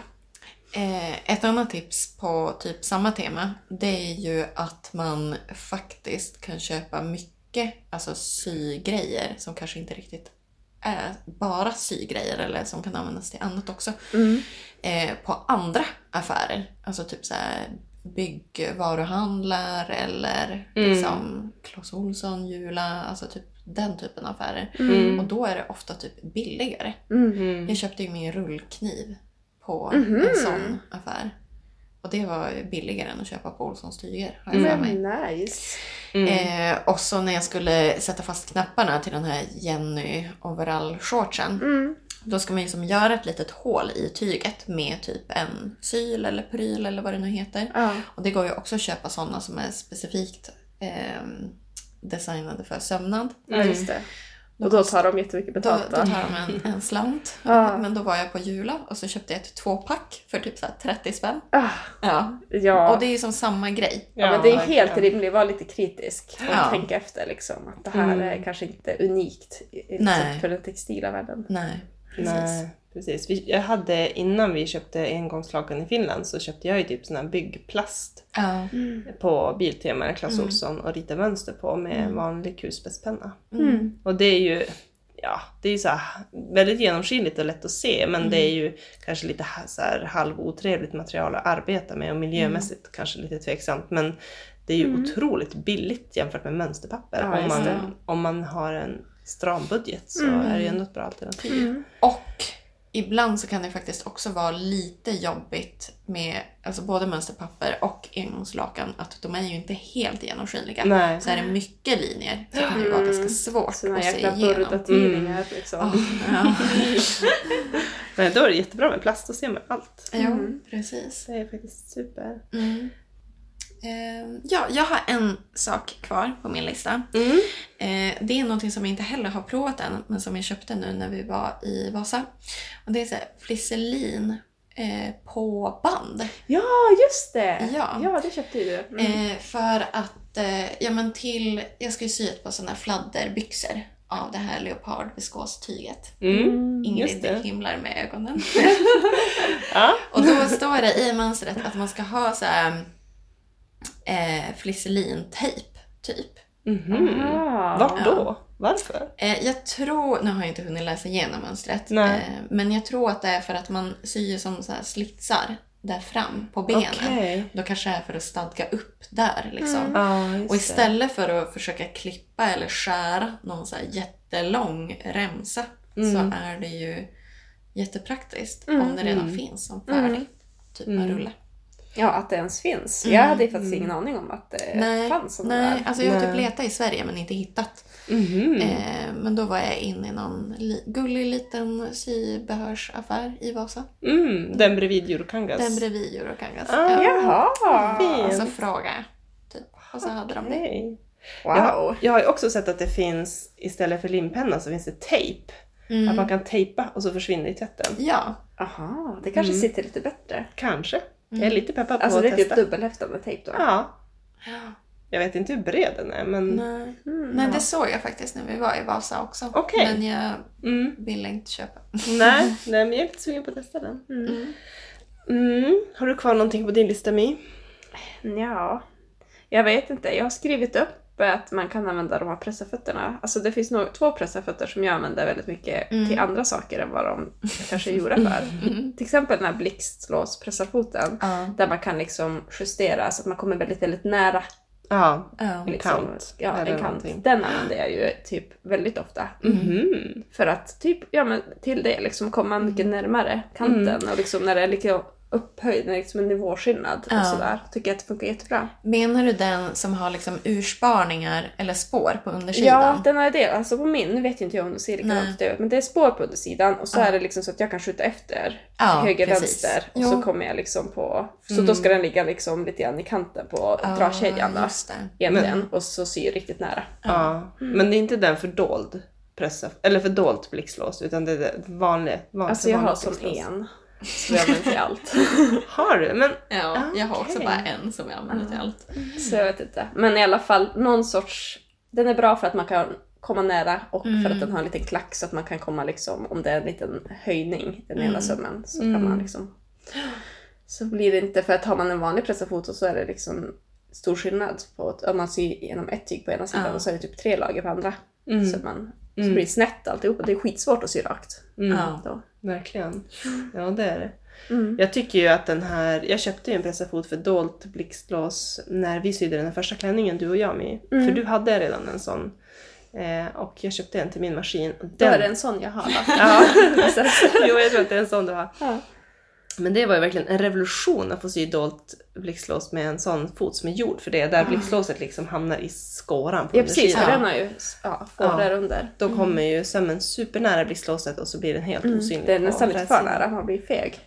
Eh, ett annat tips på typ samma tema, det är ju att man faktiskt kan köpa mycket alltså sygrejer som kanske inte riktigt är bara sygrejer eller som kan användas till annat också. Mm. Eh, på andra affärer. Alltså typ så här byggvaruhandlar eller Mm. liksom Clas Ohlson, Jula, alltså typ den typen av affärer. Mm. Och då är det ofta typ billigare. Mm. Mm. Jag köpte ju min rullkniv på Mhm. en sån affär. Och det var billigare än att köpa på Olssons tyger, har jag för mig. Men nice. Mm. Eh, och så när jag skulle sätta fast knapparna till den här Jenny overall-shortsen. Mm. Då ska man ju som göra ett litet hål i tyget med typ en syl eller pryl eller vad det nu heter. Ja. Och det går ju också att köpa sådana som är specifikt ehm, designade för sömnad. ja, just det. Och då tar de jättemycket betalt då då? tar de en, en slant. Ja. Men då var jag på Jula och så köpte jag ett tvåpack för typ så här 30 spänn. Ah, Ja. ja. Och det är ju som samma grej. ja, men det är verkligen. helt rimligt. Var lite kritisk och Ja. tänka efter liksom. Att det här Mm. är kanske inte unikt i- för den textila världen. Nej, precis. Nej, precis. Vi, jag hade, innan vi köpte engångslakan i Finland så köpte jag ju typ sån här byggplast Ja. på Biltema, eller Clas Mm. Ohlson och rita mönster på med vanlig kulspetspenna. Mm. Och det är ju ja, det är ju så här, väldigt genomskinligt och lätt att se men det är ju kanske lite så här, halvotrevligt material att arbeta med och miljömässigt kanske lite tveksamt men det är ju otroligt billigt jämfört med mönsterpapper. Ja, om, man, om man har en stram budget så är det ju ändå ett bra alternativ. Och ibland så kan det faktiskt också vara lite jobbigt med alltså både mönsterpapper och engångslakan att de är ju inte helt genomskinliga. Nej. Så är det mycket linjer så kan det vara ganska svårt Såna att se igenom. burda-tidningar liksom. Ja, ja. <laughs> Men då är det jättebra med plast, då ser man allt. Jo, precis. Det är faktiskt super. Mm. Eh, ja, jag har en sak kvar på min lista. Mm. Eh, det är någonting som jag inte heller har provat än, men som jag köpte nu när vi var i Vasa. Och det är så här, flisselin eh, på band. Ja, just det! Ja. ja det köpte ju du. Mm. Eh, för att, eh, ja men till, jag ska ju sy ett par sådana här fladderbyxor av det här leopardviskostyget. Mm. Ingrid himlar med ögonen. <laughs> Ja. Och då står det i mönstret att man ska ha så här, eh, flisselintejp, typ. Mhm. Aha. Vart då? Varför? Eh, jag tror, nu har jag inte hunnit läsa igenom mönstret, eh, men jag tror att det är för att man syr som så här slitsar där fram på benen. Okej. Då kanske det är för att stadga upp där liksom. Ja, just Och det. istället för att försöka klippa eller skära någon så här jättelång remsa så är det ju jättepraktiskt om det redan finns som färdig typ av rulle. Ja, att det ens finns. Jag hade ju faktiskt ingen aning om att det Mm. Nej, fanns sådana nej där. alltså jag har typ letat i Sverige men inte hittat. Mhm. Eh, men då var jag inne i någon li- gullig liten sybehörsaffär i Vasa. Mm, den bredvid Eurokangas. Den bredvid Eurokangas. Ah, Jaha! Och så fint. frågade jag. Typ. Och så hade de det. Nej. Wow! Jag, har, jag har ju också sett att det finns, istället för limpenna så finns det tejp. Att man kan tejpa och så försvinner i tvätten. Ja. Aha, det kanske sitter lite bättre. Kanske. Jag är lite peppad på Alltså det att är typ testa. dubbelhäftad med tejp då. Ja. Jag vet inte hur bred den är men... Nej. Nej, det såg jag faktiskt när vi var i Vasa också. Okej. Men jag Mm. ville inte köpa. Nej, <laughs> nej, men jag är lite sugen på att testa den. Mm. Mm. Har du kvar någonting på din lista My? Ja, jag vet inte. Jag har skrivit upp att man kan använda de här pressarfötterna. Alltså det finns nog två pressarfötter som jag använder väldigt mycket till andra saker än vad de kanske är gjorda <laughs> för. Till exempel den här blixtlåspressarfoten. Ja. Där man kan liksom justera så att man kommer väldigt, väldigt nära. Ja. Liksom, kant, Ja, en kant. någonting. Den använder jag ju typ väldigt ofta. Mhm. För att typ, ja men till det liksom komma mycket närmare kanten och liksom när det är lite upphöjd, är liksom en nivåskillnad Ja. och sådär. Tycker jag att det funkar jättebra. Menar du den som har liksom ursparningar eller spår på Ja, undersidan? den har det. Alltså på min, nu vet inte jag om du ser likadant ut, men det är spår på undersidan och så är det liksom så att jag kan skjuta efter Ja, höger, precis. vänster och Jo. så kommer jag liksom på... Så då ska den ligga liksom lite grann i kanten på dragkedjan då. Egentligen. Och så syr riktigt nära. Ja. Men det är inte den för dold pressa, eller för dolt blixtlås utan det är det vanliga. vanliga Alltså jag har som en. Så jag använder till allt. <laughs> Har du? Men Ja, jag har också bara en som jag använder till allt. Så jag vet inte. Men i alla fall någon sorts... Den är bra för att man kan komma nära och för att den har en liten klack så att man kan komma liksom, om det är en liten höjning, den ena sömmen, så kan man liksom... Så blir det inte, för att har man en vanlig pressarfoto så är det liksom stor skillnad på att om man syr genom ett tyg på ena sidan Ja. och så är det typ tre lager på andra. Så, man, så blir det snett alltihop och det är skitsvårt att sy rakt. Ja. Då. Verkligen. Ja det är det. Mm. Jag tycker ju att den här, jag köpte ju en pressafot för dolt blixtlås när vi sydde den första klänningen du och jag med. Mm. För du hade redan en sån. Eh, och jag köpte en till min maskin. Och Då den, är det en sån jag har då. <laughs> Ja, <laughs> jo jag tror att det är en sån du har. Ja. Men det var ju verkligen en revolution att få sy dolt blixtlås med en sån fot som är gjord för det. Där blixtlåset liksom hamnar i skåran på Ja precis, för undersidan. den har ju ja, fåror under. Då kommer ju sömmen supernära blixtlåset och så blir den helt osynlig. Mm. Det är på nästan lite för nära, man blir feg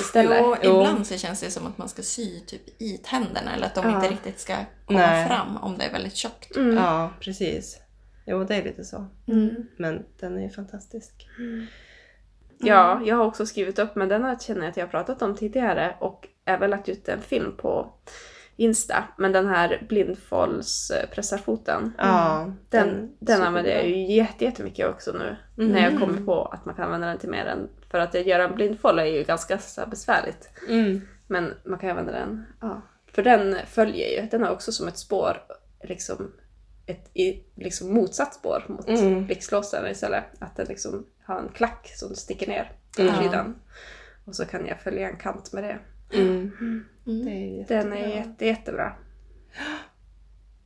istället. Jo, Jo. ibland så känns det som att man ska sy typ i tänderna eller att de Ja. inte riktigt ska komma Nej. fram om det är väldigt tjockt. Mm. Ja, precis. Jo, det är lite så. Mm. Men den är ju fantastisk. Ja, jag har också skrivit upp, men den här känner jag att jag har pratat om tidigare och även lagt ut en film på Insta. Men den här blindfåls eh, pressarfoten. Ja, Den, den använder jag ju jätte- jättemycket också nu. När jag kommer på att man kan använda den till mer än... För att göra en blindfold är ju ganska så besvärligt. Mm. Men man kan använda den. Ja. För den följer ju, den har också som ett spår, liksom ett i, liksom motsatt spår mot Mm. blixtlåsaren istället. Att den liksom har en klack som sticker ner på Mm. sidan. Och så kan jag följa en kant med det. Mm. Det är jättebra. Den är jätte, jättebra.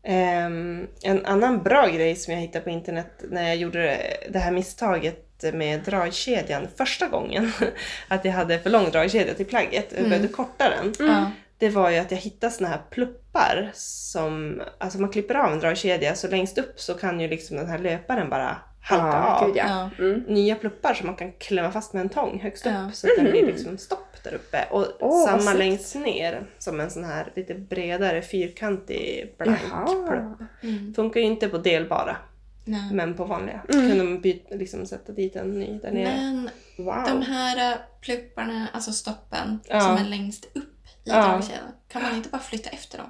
Ehm, en annan bra grej som jag hittade på internet när jag gjorde det- här misstaget med dragkedjan första gången, <laughs> att jag hade för lång dragkedja till plagget och jag behövde korta den. Ja. Det var ju att jag hittade såna här pluppar som, alltså man klipper av en dragkedja så längst upp så kan ju liksom den här löparen bara halka av. gud, ja. Mm. Nya pluppar som man kan klämma fast med en tång högst upp Ja. så att den blir liksom stopp där uppe. Och vad samma längst ner som en sån här lite bredare fyrkantig blank Jaha. plupp. Mm. Funkar ju inte på delbara, Nej. men på vanliga. Mm. Kunde man byta, liksom sätta dit en ny där nere. Men Wow! de här eh, plupparna, alltså stoppen, Ja. som är längst upp i Ja. dragkedjan, kan man inte bara flytta efter dem?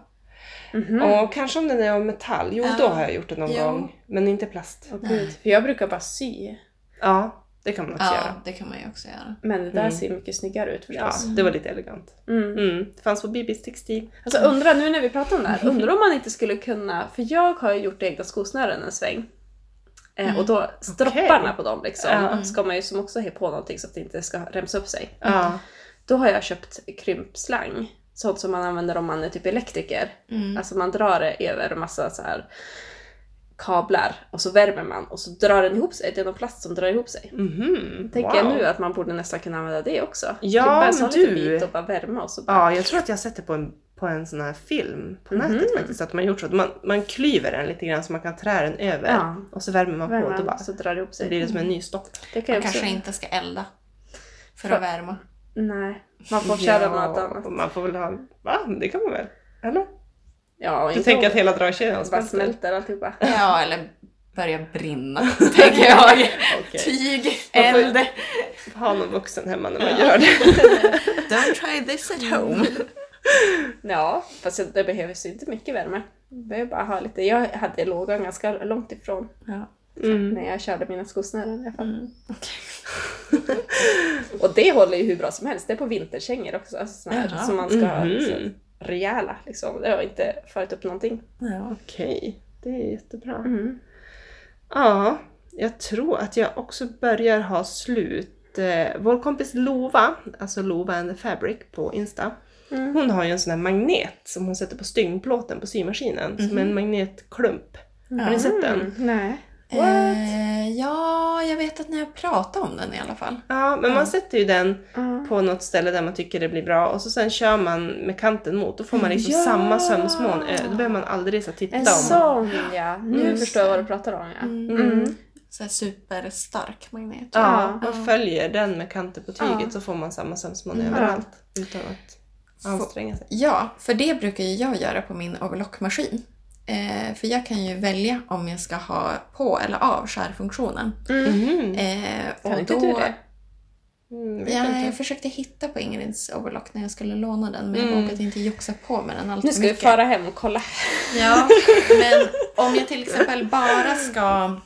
Mhm. Och kanske om den är av metall. Jo, Ja. då har jag gjort det någon Jo. gång. Men inte plast. Gud. För jag brukar bara sy. Ja, det kan man också Ja, göra. det kan man ju också göra. Men det där Mm. ser mycket snyggare ut Ja, förstås. det var lite elegant. Mm. Mm. Det fanns på Bibis textil. Alltså undra nu när vi pratar om det här, <laughs> undrar om man inte skulle kunna, för jag har ju gjort egna skosnören en sväng. Eh, och då stropparna på dem liksom, Ja. ska man ju som också ha på någonting så att det inte ska remsa upp sig. Ja. Då har jag köpt krympslang. Sånt som man använder om man är typ elektriker. Mm. Alltså man drar det över massa så här kablar och så värmer man och så drar den ihop sig. Det är någon plast som drar ihop sig. Mhm. Tänker jag nu att man borde nästan kunna använda det också. Ja, Klippa en men du- bit och bara värma och så bara... Ja, jag tror att jag har sett det på en, på en sån här film på nätet faktiskt. Att man gjort så att man, man klyver den lite grann så man kan trä den över. Ja. Och så värmer man på och bara, så drar det ihop sig. blir det som en ny stopp. Det kan Man kanske inte ska elda för För- att värma. Nej, man får köra något annat. man får väl ha... Va? Det kan man väl? Eller? Ja, Du inte tänker att hela dragkedjan smälter? smälter alltihopa. Ja, eller börja brinna, <laughs> <laughs> tänker jag. Tyg, eld. Ha någon vuxen hemma när man gör det. <laughs> Don't try this at home. Ja, fast det behövs ju inte mycket värme. Jag behöver bara ha lite. Jag hade lågan ganska långt ifrån Ja. Mm. när jag körde mina skosnören i alla fall. Mm. <laughs> Och det håller ju hur bra som helst. Det är på vinterkängor också. Alltså såna här, Jaha. som man ska ha så, rejäla. Liksom. Det har inte farit upp någonting. Ja. Okej, det är jättebra. Mm. Ja, jag tror att jag också börjar ha slut. Eh, vår kompis Lova, alltså Lova and the Fabric på Insta. Mm. Hon har ju en sån här magnet som hon sätter på styngplåten på symaskinen. Som en magnetklump. Har ni sett den? Mm. Eh, ja, jag vet att ni har pratat om den i alla fall. Ja, men man sätter ju den Mm. på något ställe där man tycker det blir bra och så sen kör man med kanten mot. Då får man liksom Ja! samma sömsmån. Eh, Då behöver man aldrig så titta En om. sån ja. Nu Just förstår jag vad du pratar om ja. Mm. Mm. Så här superstark magnet. Ja, Ja. man följer den med kanten på tyget Ja. så får man samma sömsmån Mm. överallt. Utan att anstränga sig. Ja, för det brukar ju jag göra på min overlockmaskin. Eh, för jag kan ju välja om jag ska ha på eller av skärfunktionen. Mhm. Eh, Kan och inte då, du det? Mm, Ja, inte. jag försökte hitta på Ingrids overlock när jag skulle låna den men jag Mm. vågade inte joxa på med den allt Nu för ska vi mycket. fara hem och kolla. Ja, men om jag till exempel bara ska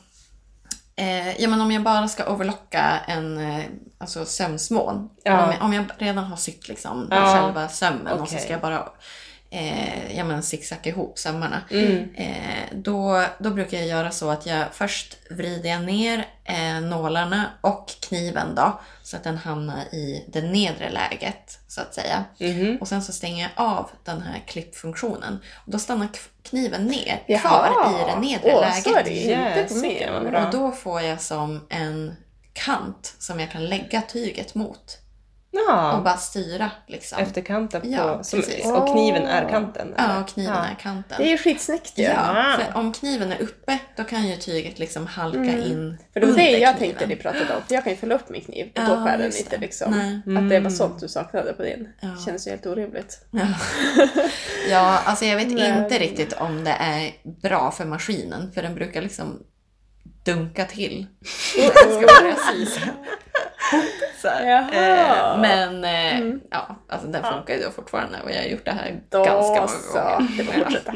eh, ja, men om jag bara ska overlocka en eh, alltså sömsmån. Ja. Om, jag, om jag redan har sytt liksom Ja. själva sömmen och så ska jag bara eh, ja, men zigzacka ihop sömmarna. Mm. Eh, då, då brukar jag göra så att jag först vrider jag ner eh, nålarna och kniven då så att den hamnar i det nedre läget så att säga. Mhm. Och sen så stänger jag av den här klippfunktionen. Och då stannar kniven ner, Jaha. kvar i det nedre Åh, läget. så är det inte bra. Och då får jag som en kant som jag kan lägga tyget mot. Och Ja, bara styra liksom. efter kanten på... Ja, som, och kniven är kanten? Ja, eller? och kniven Ja. är kanten. Det är ju skitsnyggt ju. Ja, Ja. för om kniven är uppe då kan ju tyget liksom halka Mm. in För det var det jag kniven. tänkte ni pratade om. För jag kan ju fälla upp min kniv och Ja, då skär den inte det. liksom. Att det var sånt du saknade på din. Ja. Känns ju helt orimligt. Ja. <laughs> ja, alltså jag vet Nej. inte riktigt om det är bra för maskinen. För den brukar liksom dunka till <laughs> ska börja sy. <laughs> Så. Eh, men eh, Mm. ja, alltså den funkar ju då fortfarande och jag har gjort det här Då ganska många så. gånger. Det fortsätta.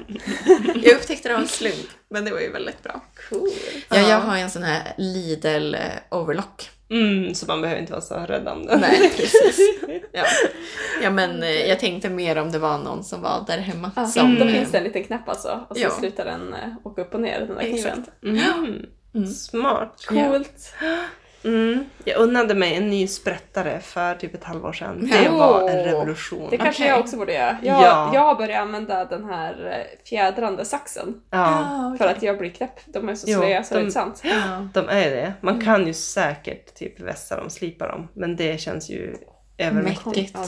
<laughs> Jag upptäckte det av en slump, men det var ju väldigt bra. Cool. Ja, jag har ju en sån här Lidl eh, overlock. Mm, så man behöver inte vara så rädd om det. Nej, <laughs> precis. Ja, ja men eh, jag tänkte mer om det var någon som var där hemma. Ja, som, då eh, finns det en liten knapp alltså och så Ja. slutar den åka upp och ner, den där kniven. Mm. Mm. Smart. Coolt. <gasps> <gasps> Mm. Jag unnade mig en ny sprättare för typ ett halvår sedan. Det var en revolution. Det kanske Okej. jag också borde göra. Jag, Ja. jag har börjat använda den här eh, fjädrande saxen Ja, för att jag blir knäpp. De är så slöa så det är de- inte sant. Ja. de är det. Man kan ju säkert typ vässa dem, slipa dem. Men det känns ju övermäktigt. Mäktigt. Ja.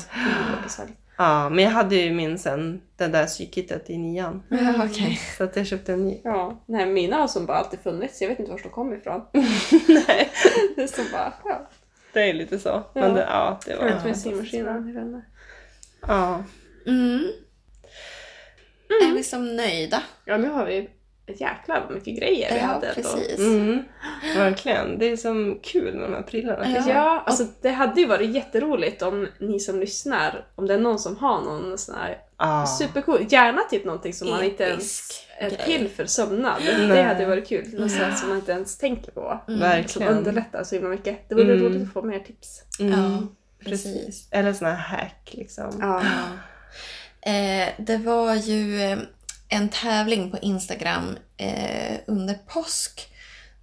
Ja, men jag hade ju min sen, det där sykittet i nian. <laughs> Ja, okej. Så att jag köpte en ny. Ja, nej, mina har som bara alltid funnits. Jag vet inte var de kom ifrån. <laughs> Nej, Det är som bara, ja. det är lite så. Ja. Men det, ja, det var... Ut med symaskinen. Ja. Mm. Är vi som nöjda? Ja, nu har vi ett jäkla mycket grejer vi Ja, hade precis. Mm, verkligen. Det är som kul med de här prylarna. Ja. Ja, alltså det hade ju varit jätteroligt om ni som lyssnar, om det är någon som har någon sån här Ah. supercool, gärna typ någonting som man inte ens Episk är grej. till för sömnad. Nej. Det hade varit kul. Något sånt som man inte ens tänker på. Som Verkligen. underlättar så himla mycket. Det vore Mm. roligt att få mer tips. Mm, Ja, precis. precis. Eller såna här hack liksom. Ja. Eh, det var ju eh, en tävling på Instagram eh, under påsk.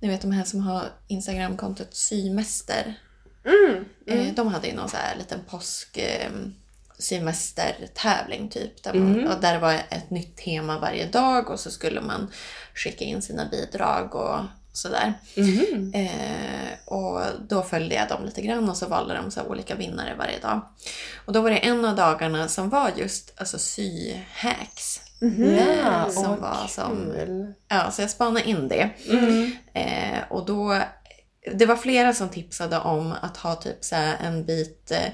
Ni vet de här som har Instagramkontot Symäster. Mm. Eh, de hade ju någon så här liten påsk eh, symästertävling typ. Där, man, Mm. och där det var ett nytt tema varje dag och så skulle man skicka in sina bidrag och sådär. Mhm. Eh, och då följde jag dem lite grann och så valde de så olika vinnare varje dag. Och då var det en av dagarna som var just alltså syhacks. Mhm. Ja, som åh, var som- kul. Ja, så jag spanade in det. Mm. Eh, och då, det var flera som tipsade om att ha typ så en bit eh,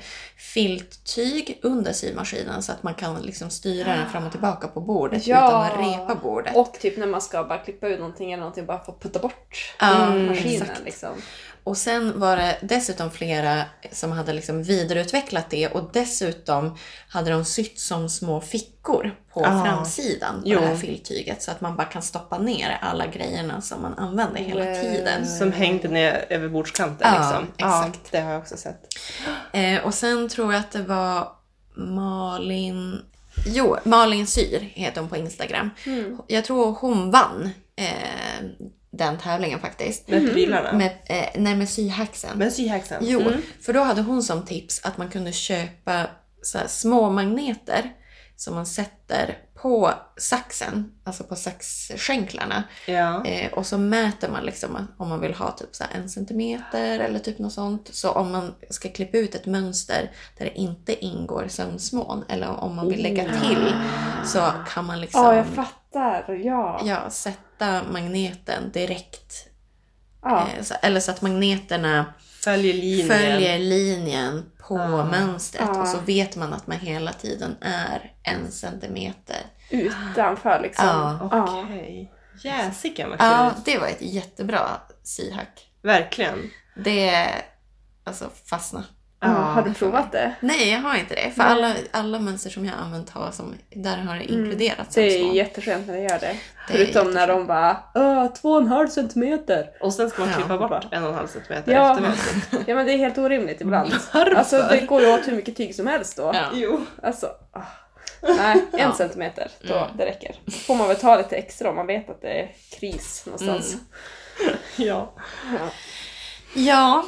filttyg under symaskinen så att man kan liksom styra den fram och tillbaka på bordet Ja. utan att repa bordet. Och typ när man ska bara klippa ut någonting eller någonting, bara få putta bort Ja, maskinen exakt. liksom. Och sen var det dessutom flera som hade liksom vidareutvecklat det och dessutom hade de sytt som små fickor på Ah. framsidan på Jo. det här filttyget så att man bara kan stoppa ner alla grejerna som man använder hela tiden. Som hängde ner över bordskanten Ja, liksom. exakt. Ja, det har jag också sett. Eh, och sen tror jag att det var Malin... Jo, Malin Syr heter hon på Instagram. Mm. Jag tror hon vann eh, den tävlingen faktiskt. Med prylarna. Med, eh, nej, med syhacksen. Men syhacksen. Jo, Mm. för då hade hon som tips att man kunde köpa så här små magneter som man sätter på saxen, alltså på saxskänklarna. Ja. Eh, och så mäter man liksom om man vill ha typ så en centimeter eller typ något sånt. Så om man ska klippa ut ett mönster där det inte ingår sömsmån eller om man vill lägga till så kan man liksom Ja, jag fattar. Ja. ja, sätta magneten direkt. Ja. Eh, så, eller så att magneterna Följer linjen. följer linjen på Ah. mönstret Ah. och så vet man att man hela tiden är en centimeter. Utanför liksom. Ja. Ja. Okej. Jäsiken vad kul. Ja, det var ett jättebra syhack. Verkligen. Det alltså fastna. Ja, har du provat det? Nej, jag har inte det. För Nej. alla, alla mönster som jag har använt har som, där har det inkluderats Mm. Det är jätteskönt när det gör det. Det Förutom när de bara Åh, två och en halv centimeter. Och sen ska man Ja. klippa bort en och en halv centimeter Ja. efteråt. Ja men det är helt orimligt ibland. <laughs> Varför? Alltså det går ju åt hur mycket tyg som helst då. Ja. Jo. Alltså, ah. Nej, en Ja. centimeter. Då, Mm. Det räcker. Då får man väl ta lite extra om man vet att det är kris någonstans. Mm. <laughs> Ja. Ja. Ja.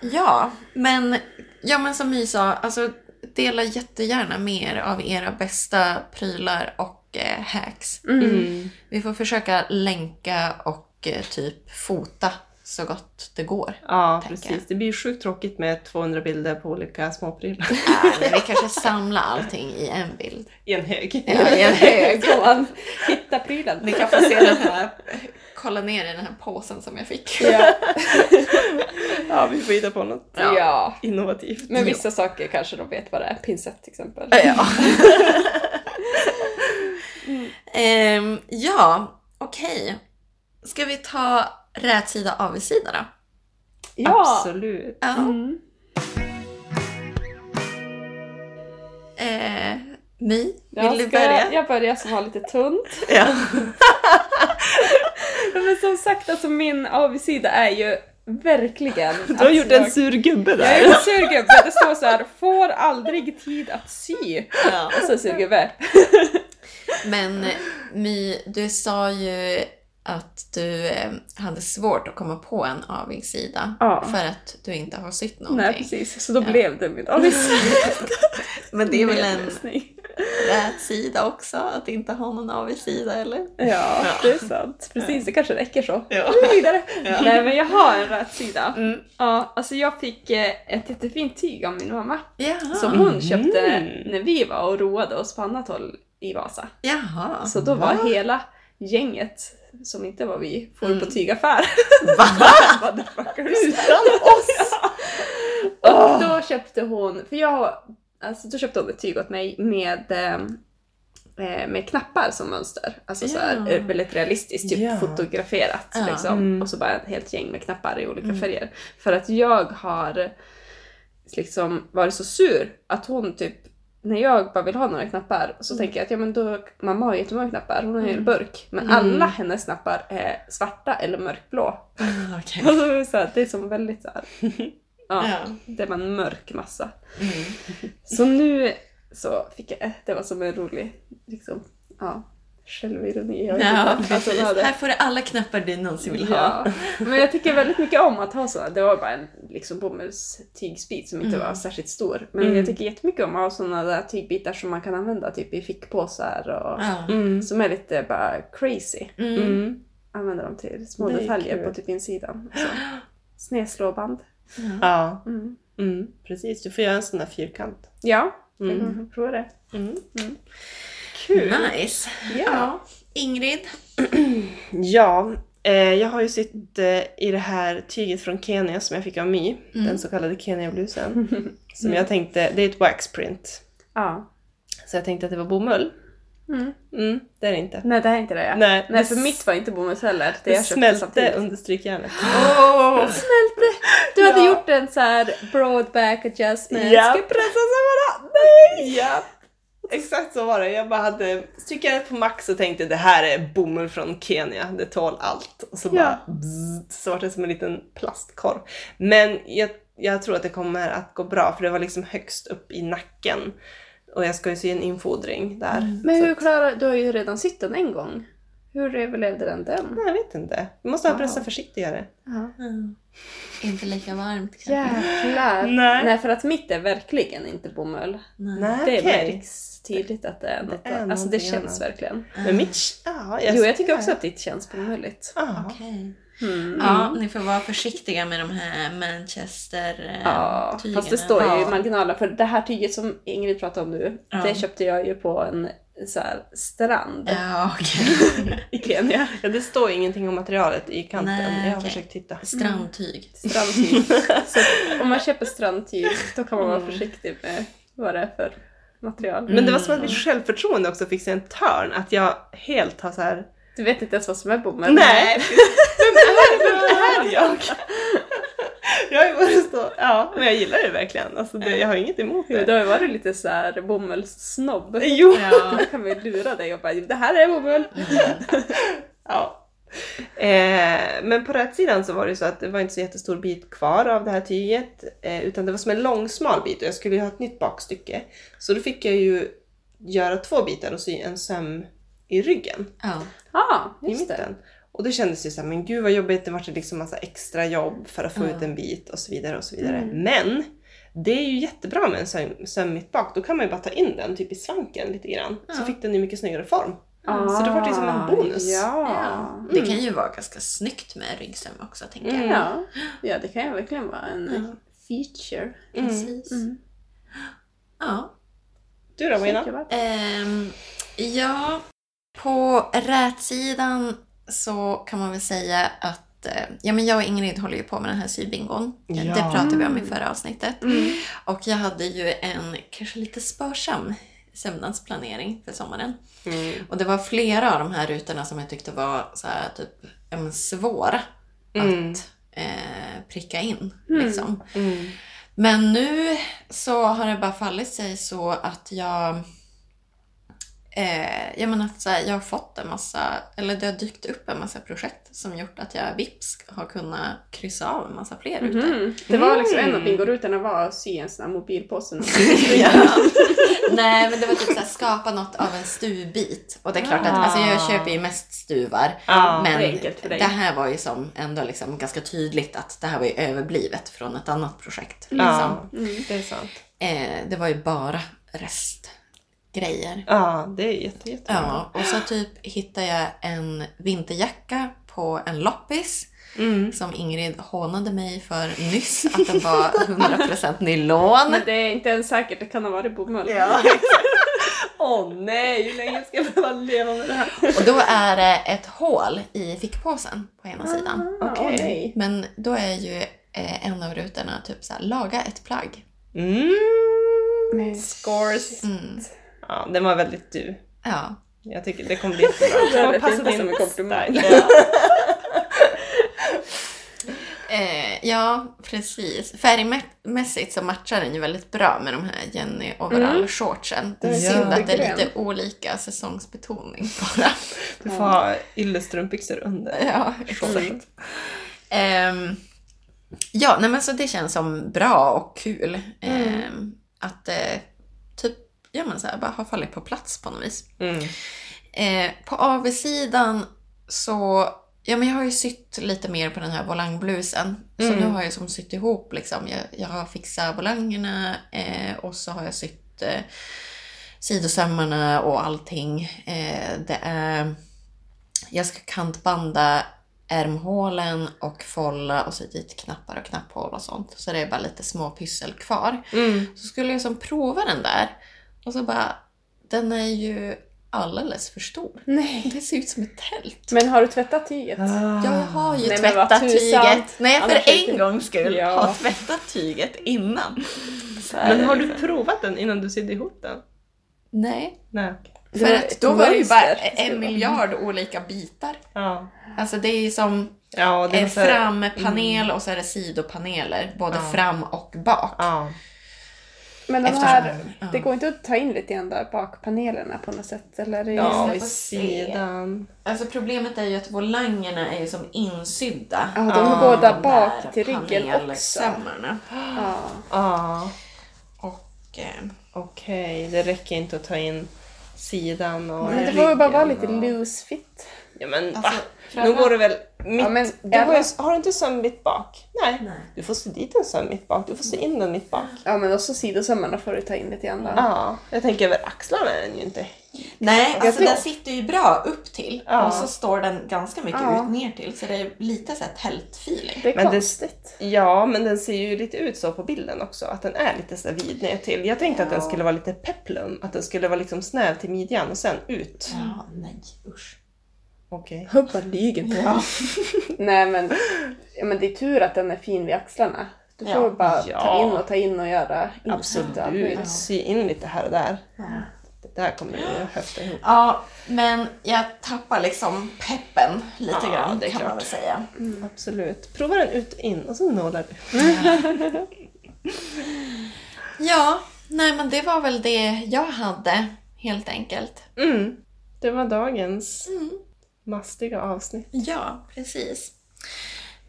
Ja, men, ja, men som My sa, alltså, dela jättegärna mer av era bästa prylar och eh, hacks. Mm. Vi får försöka länka och eh, typ fota så gott det går. Ja, precis. Det blir ju sjukt tråkigt med 200 bilder på olika småprylar Äh, men vi kanske samlar allting i en bild. <laughs> i en hög. Ja, i en hög. <laughs> Kan man hitta prylen? Ni kan få se den här, kolla ner i den här påsen som jag fick. Ja. <laughs> Ja, vi får hitta på något Ja. ja. innovativt. Men vissa saker kanske de vet vad det är. Pinsett till exempel. Ja. Ehm, ja, okej. Ska vi ta rätsida avigsida då? Ja! Absolut. Ja. Mm. Eh, My, vill Jag du börja? Jag börjar som har lite tunt. <laughs> <laughs> Ja. Men som sagt, alltså min avigsida är ju verkligen... Du har gjort en jag, sur gubbe jag där. är en surgubbe. Det står så här, får aldrig tid att sy. ja. Och så surgubbe. <laughs> Men eh, My, du sa ju att du eh, hade svårt att komma på en avigsida Ja. för att du inte har sytt någonting. Nej precis, så då Ja. blev det min avigsida. <laughs> Men det är väl en rät sida också, att inte ha någon avigsida eller? Ja, det är sant. Precis, det kanske räcker så. Ja. Vidare. Ja. Nej men jag har en rät sida. Mm. Ja, alltså jag fick eh, ett jättefint tyg av min mamma. Jaha. Som hon Mhm. köpte när vi var och roade oss på annat håll i Vasa. Jaha. Så då var Va? hela gänget, som inte var vi, for Mm. på tygaffär. <laughs> Va? <laughs> Utan oss! <laughs> Och då köpte hon, för jag, alltså då köpte hon ett tyg åt mig med ehm, eh, med knappar som mönster. Alltså så här, Ja. eh, väldigt realistiskt, typ Ja. fotograferat. Ja. Liksom. Mm. Och så bara ett helt gäng med knappar i olika Mm. färger. För att jag har liksom varit så sur att hon typ när jag bara vill ha några knappar så Mm. tänker jag att ja, men då, mamma har jättemånga knappar, hon har en Mm. burk. Men Mm. alla hennes knappar är svarta eller mörkblå. Ah, <laughs> Okej. Och så är det, så här, det är som väldigt så här, <laughs> ja, Ja. det var en mörk massa. Mm. Så nu så fick jag, det var som en rolig, liksom, ja, självironi. Jag Ja. Alltså, hade- Här får du alla knappar du någonsin vill ha. Ja, men jag tycker väldigt mycket om att ha sådana. Det var bara en liksom, bomullstygsbit som inte Mm. var särskilt stor. Men Mm. jag tycker jättemycket om att ha sådana där tygbitar som man kan använda typ i fickpåsar och Ja. Mm. som är lite bara crazy. Mm. Mm. Använda dem till små detaljer på typ insidan. Så. Snedslåband. Ja. Ja, Mm. mm. precis. Du får göra en sån där fyrkant. Ja, Mm. jag kan prova det. Mm. Kul! Nice. Ja. Ja. Ingrid? <clears throat> Ja, eh, jag har ju sytt eh, i det här tyget från Kenya som jag fick av My, Mm. den så kallade Kenya-blusen. <laughs> Som jag tänkte, det är ett waxprint. Ja. Så jag tänkte att det var bomull. Mm. Mm, det är det inte. Nej, det är inte det. Ja. Nej, Nej, det för mitt var inte bomull heller. Det, Det jag smälte samtidigt. under strykjärnet. Åh! Smälte! Du hade Ja. gjort en så här broad back adjustment. Ja. Ska pressa samma Nej! Ja, exakt så var det. Jag bara hade strykjärnet på max och tänkte det här är bomull från Kenya, det tål allt. Och så bara bzzzt, så var det som en liten plastkorv. Men jag, jag tror att det kommer att gå bra för det var liksom högst upp i nacken. Och jag ska ju sy en infodring där. Men Så hur klarar du har ju redan sytt den en gång. Hur överlevde den den? Nej, jag vet inte. Vi måste ha Wow. pressa försiktigare. Mm. Inte lika varmt kanske. Jäklar! Nej. Nej, för att mitt är verkligen inte bomull. Nej. Det okej. märks tydligt att det är något. Det är alltså det känns annat. verkligen. Men mitt... Ja, Jo, jag tycker också att ditt känns bomulligt. Ja. Okej. Mm. Ja, ni får vara försiktiga med de här Manchester eh, Ja, fast det står ju i Ja. marginalen. För det här tyget som Ingrid pratade om nu, Ja. det köpte jag ju på en så här, strand Ja, okej. <laughs> i Kenya. Ja, det står ingenting om materialet i kanten. Nej, jag har försökt titta. Strandtyg. Strandtyg. <laughs> så om man köper strandtyg, då kan man vara Mm. försiktig med vad det är för material. Men det var som att mitt självförtroende också fick sig en törn. Att jag helt har så här. Du vet inte ens vad som är bomull. Nej! <laughs> Vem är, vem är jag? Jag varit så, ja, men jag gillar det verkligen. Alltså det, jag har inget emot det. då har ju varit lite så här bomullssnobb. Jo! Ja. Då kan vi lura dig och bara det här är bomull. Ja. Eh, men på rätt sidan så var det så att det var inte så jättestor bit kvar av det här tyget. Eh, utan det var som en lång smal bit och jag skulle ju ha ett nytt bakstycke. Så då fick jag ju göra två bitar och sy en söm i ryggen. Ja. Ja, i just det. mitten. Och det kändes ju såhär, men gud vad jobbigt, det vart liksom massa extra jobb för att få Ja. ut en bit och så vidare och så vidare. Mm. Men det är ju jättebra med en söm, söm mitt bak, då kan man ju bara ta in den typ i svanken lite grann. Så Ja. fick den ju mycket snyggare form. Ah, Så det var liksom en bonus. Ja. Ja. Det kan ju vara ganska snyggt med ryggsöm också, tänker jag. Mm. Ja. ja, det kan ju verkligen vara en feature. Mm. Precis. Mm. Ja. Du då? Jättebra. Ehm, ja, på rätsidan så kan man väl säga att eh, ja, men jag och Ingrid håller ju på med den här sybingon. Ja. Det pratade vi om i Mm. förra avsnittet. Mm. Och jag hade ju en kanske lite sparsam sömnadsplanering för sommaren. Mm. Och det var flera av de här rutorna som jag tyckte var så här, typ, men svåra Mm. att eh, pricka in. Liksom. Mm. Men nu så har det bara fallit sig så att jag... Eh, jag menar att så här, jag har fått en massa, eller det har dykt upp en massa projekt som gjort att jag vips har kunnat kryssa av en massa fler rutor. Mm. Det var liksom en av Mm. bingorutorna var att sy en sån här mobilpåse. <laughs> Ja. Nej men det var typ såhär, skapa något av en stuvbit. Och det är klart att alltså, jag köper ju mest stuvar. Ja, men det det här var ju som ändå liksom ganska tydligt att det här var ju överblivet från ett annat projekt. Liksom. Ja, det är sant. Eh, det var ju bara restgrejer. Ja, det är jätte, jättebra. Ja, och så typ hittade jag en vinterjacka på en loppis. Mm. Som Ingrid hånade mig för nyss, att den var <laughs> 100% nylon. Men det är inte ens säkert, det kan ha varit bomull. <laughs> Åh nej, hur länge ska jag behöva leva med det här? Och då är det ett hål i fickpåsen på ena sidan. Ah, Okej. åh nej. Men då är ju eh, en av rutorna typ så här, laga ett plagg. Mm. Scores. Mm. Ja, den var väldigt du. Ja. Jag tycker det kommer bli jättebra. Det är kommer passa fint din som en komplimang. style. <laughs> Eh, ja, precis. Färgmässigt så matchar den ju väldigt bra med de här Jenny overall-shortsen. Det är Ja. synd att det är lite olika säsongsbetoning bara. Du får ha yllestrumpbyxor under. Ja, exakt. Ehm, ja, nej men så det känns som bra och kul. Ehm, att eh, typ, ja men så här, bara ha fallit på plats på något vis. Mm. Eh, på AV-sidan så, ja men jag har ju sytt lite mer på den här volangblusen. Så Mm. nu har jag som sytt ihop liksom. Jag, jag har fixat volangerna eh, och så har jag sytt eh, sidosömmarna och allting. Eh, det är, jag ska kantbanda ärmhålen och folla och så dit knappar och knapphål och sånt. Så det är bara lite små pyssel kvar. Mm. Så skulle jag som prova den där och så bara, den är ju alldeles för stor. Nej. Det ser ut som ett tält. Men har du tvättat tyget? Ah. Ja, jag har ju Nej, tvättat tyget. Nej, för Annars är en gångs skull Ja. har tvättat tyget innan. Men har du provat den innan du sydde ihop den? Nej. Nej, För att då var det ju bara en miljard olika bitar. Ja. Alltså det är ju som Ja, det här- frampanel och så är det sidopaneler. Både Ja. fram och bak. Ja. Men de Eftersom- här, ja. det går inte att ta in lite grann där bak panelerna på något sätt? Eller? är- Ja, vid sidan. Alltså problemet är ju att volangerna är ju som insydda. Ja, de Ja, går där de bak till ryggen också. Ja. Ja, Och eh, okej. Det räcker inte att ta in sidan och Men det får bara vara lite och- loose fit. Ja men Alltså, va? Nu går det väl mitt... Ja, men du har, ju, har du inte sömmitt bak? Nej. Nej. Du får sy dit en söm mitt bak. Du får sy in den mitt bak. Ja men också sidosömmarna får du ta in lite grann då. Ja, jag tänker över axlarna är den ju inte. Nej, alltså den sitter ju bra upp till Ja. och så står den ganska mycket Ja. ut ner till så det är lite så här tältfeeling. Det är Men det- konstigt. Ja, men den ser ju lite ut så på bilden också. Att den är lite så där vid ner till. Jag tänkte att den Ja. skulle vara lite peplum. Att den skulle vara liksom snäv till midjan och sen ut. Ja, nej usch. Okej. Hubba lygen inte. Ja. <laughs> Nej men, ja, men det är tur att den är fin vid axlarna. Du får Ja. bara Ja. ta in och ta in och göra Absolut. Sy in lite här och där. Ja. Det där kommer ju höfta ihop. ja, men jag tappar liksom peppen lite Ja, grann det kan man klart. väl säga. Absolut. Prova den ut och in och så nålar du. Ja, nej men det var väl det jag hade helt enkelt. Mm. Det var dagens Mm. Mastiga avsnitt. Ja, precis.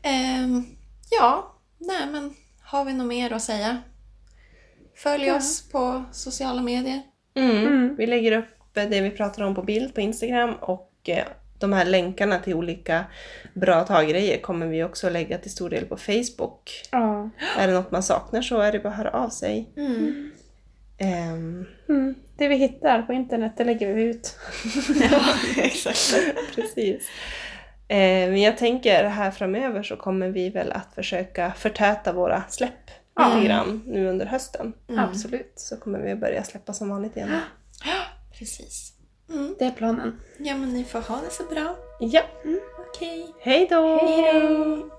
Ehm, ja, nej men har vi något mer att säga? Följ Ja. oss på sociala medier. Mm. Mm. Vi lägger upp det vi pratar om på bild på Instagram och eh, de här länkarna till olika bra taggrejer kommer vi också lägga till stor del på Facebook. Ja. Är det något man saknar så är det bara att höra av sig. Mm. Ehm, Mm. Det vi hittar på internet, det lägger vi ut. <laughs> Ja, exakt. <laughs> precis. Eh, men jag tänker här framöver så kommer vi väl att försöka förtäta våra släpp Ja. lite grann nu under hösten. Mm. Absolut. Så kommer vi att börja släppa som vanligt igen. <gasps> Precis. Mm. Det är planen. Ja, men ni får ha det så bra. Ja, Okej. hej då! Hej då!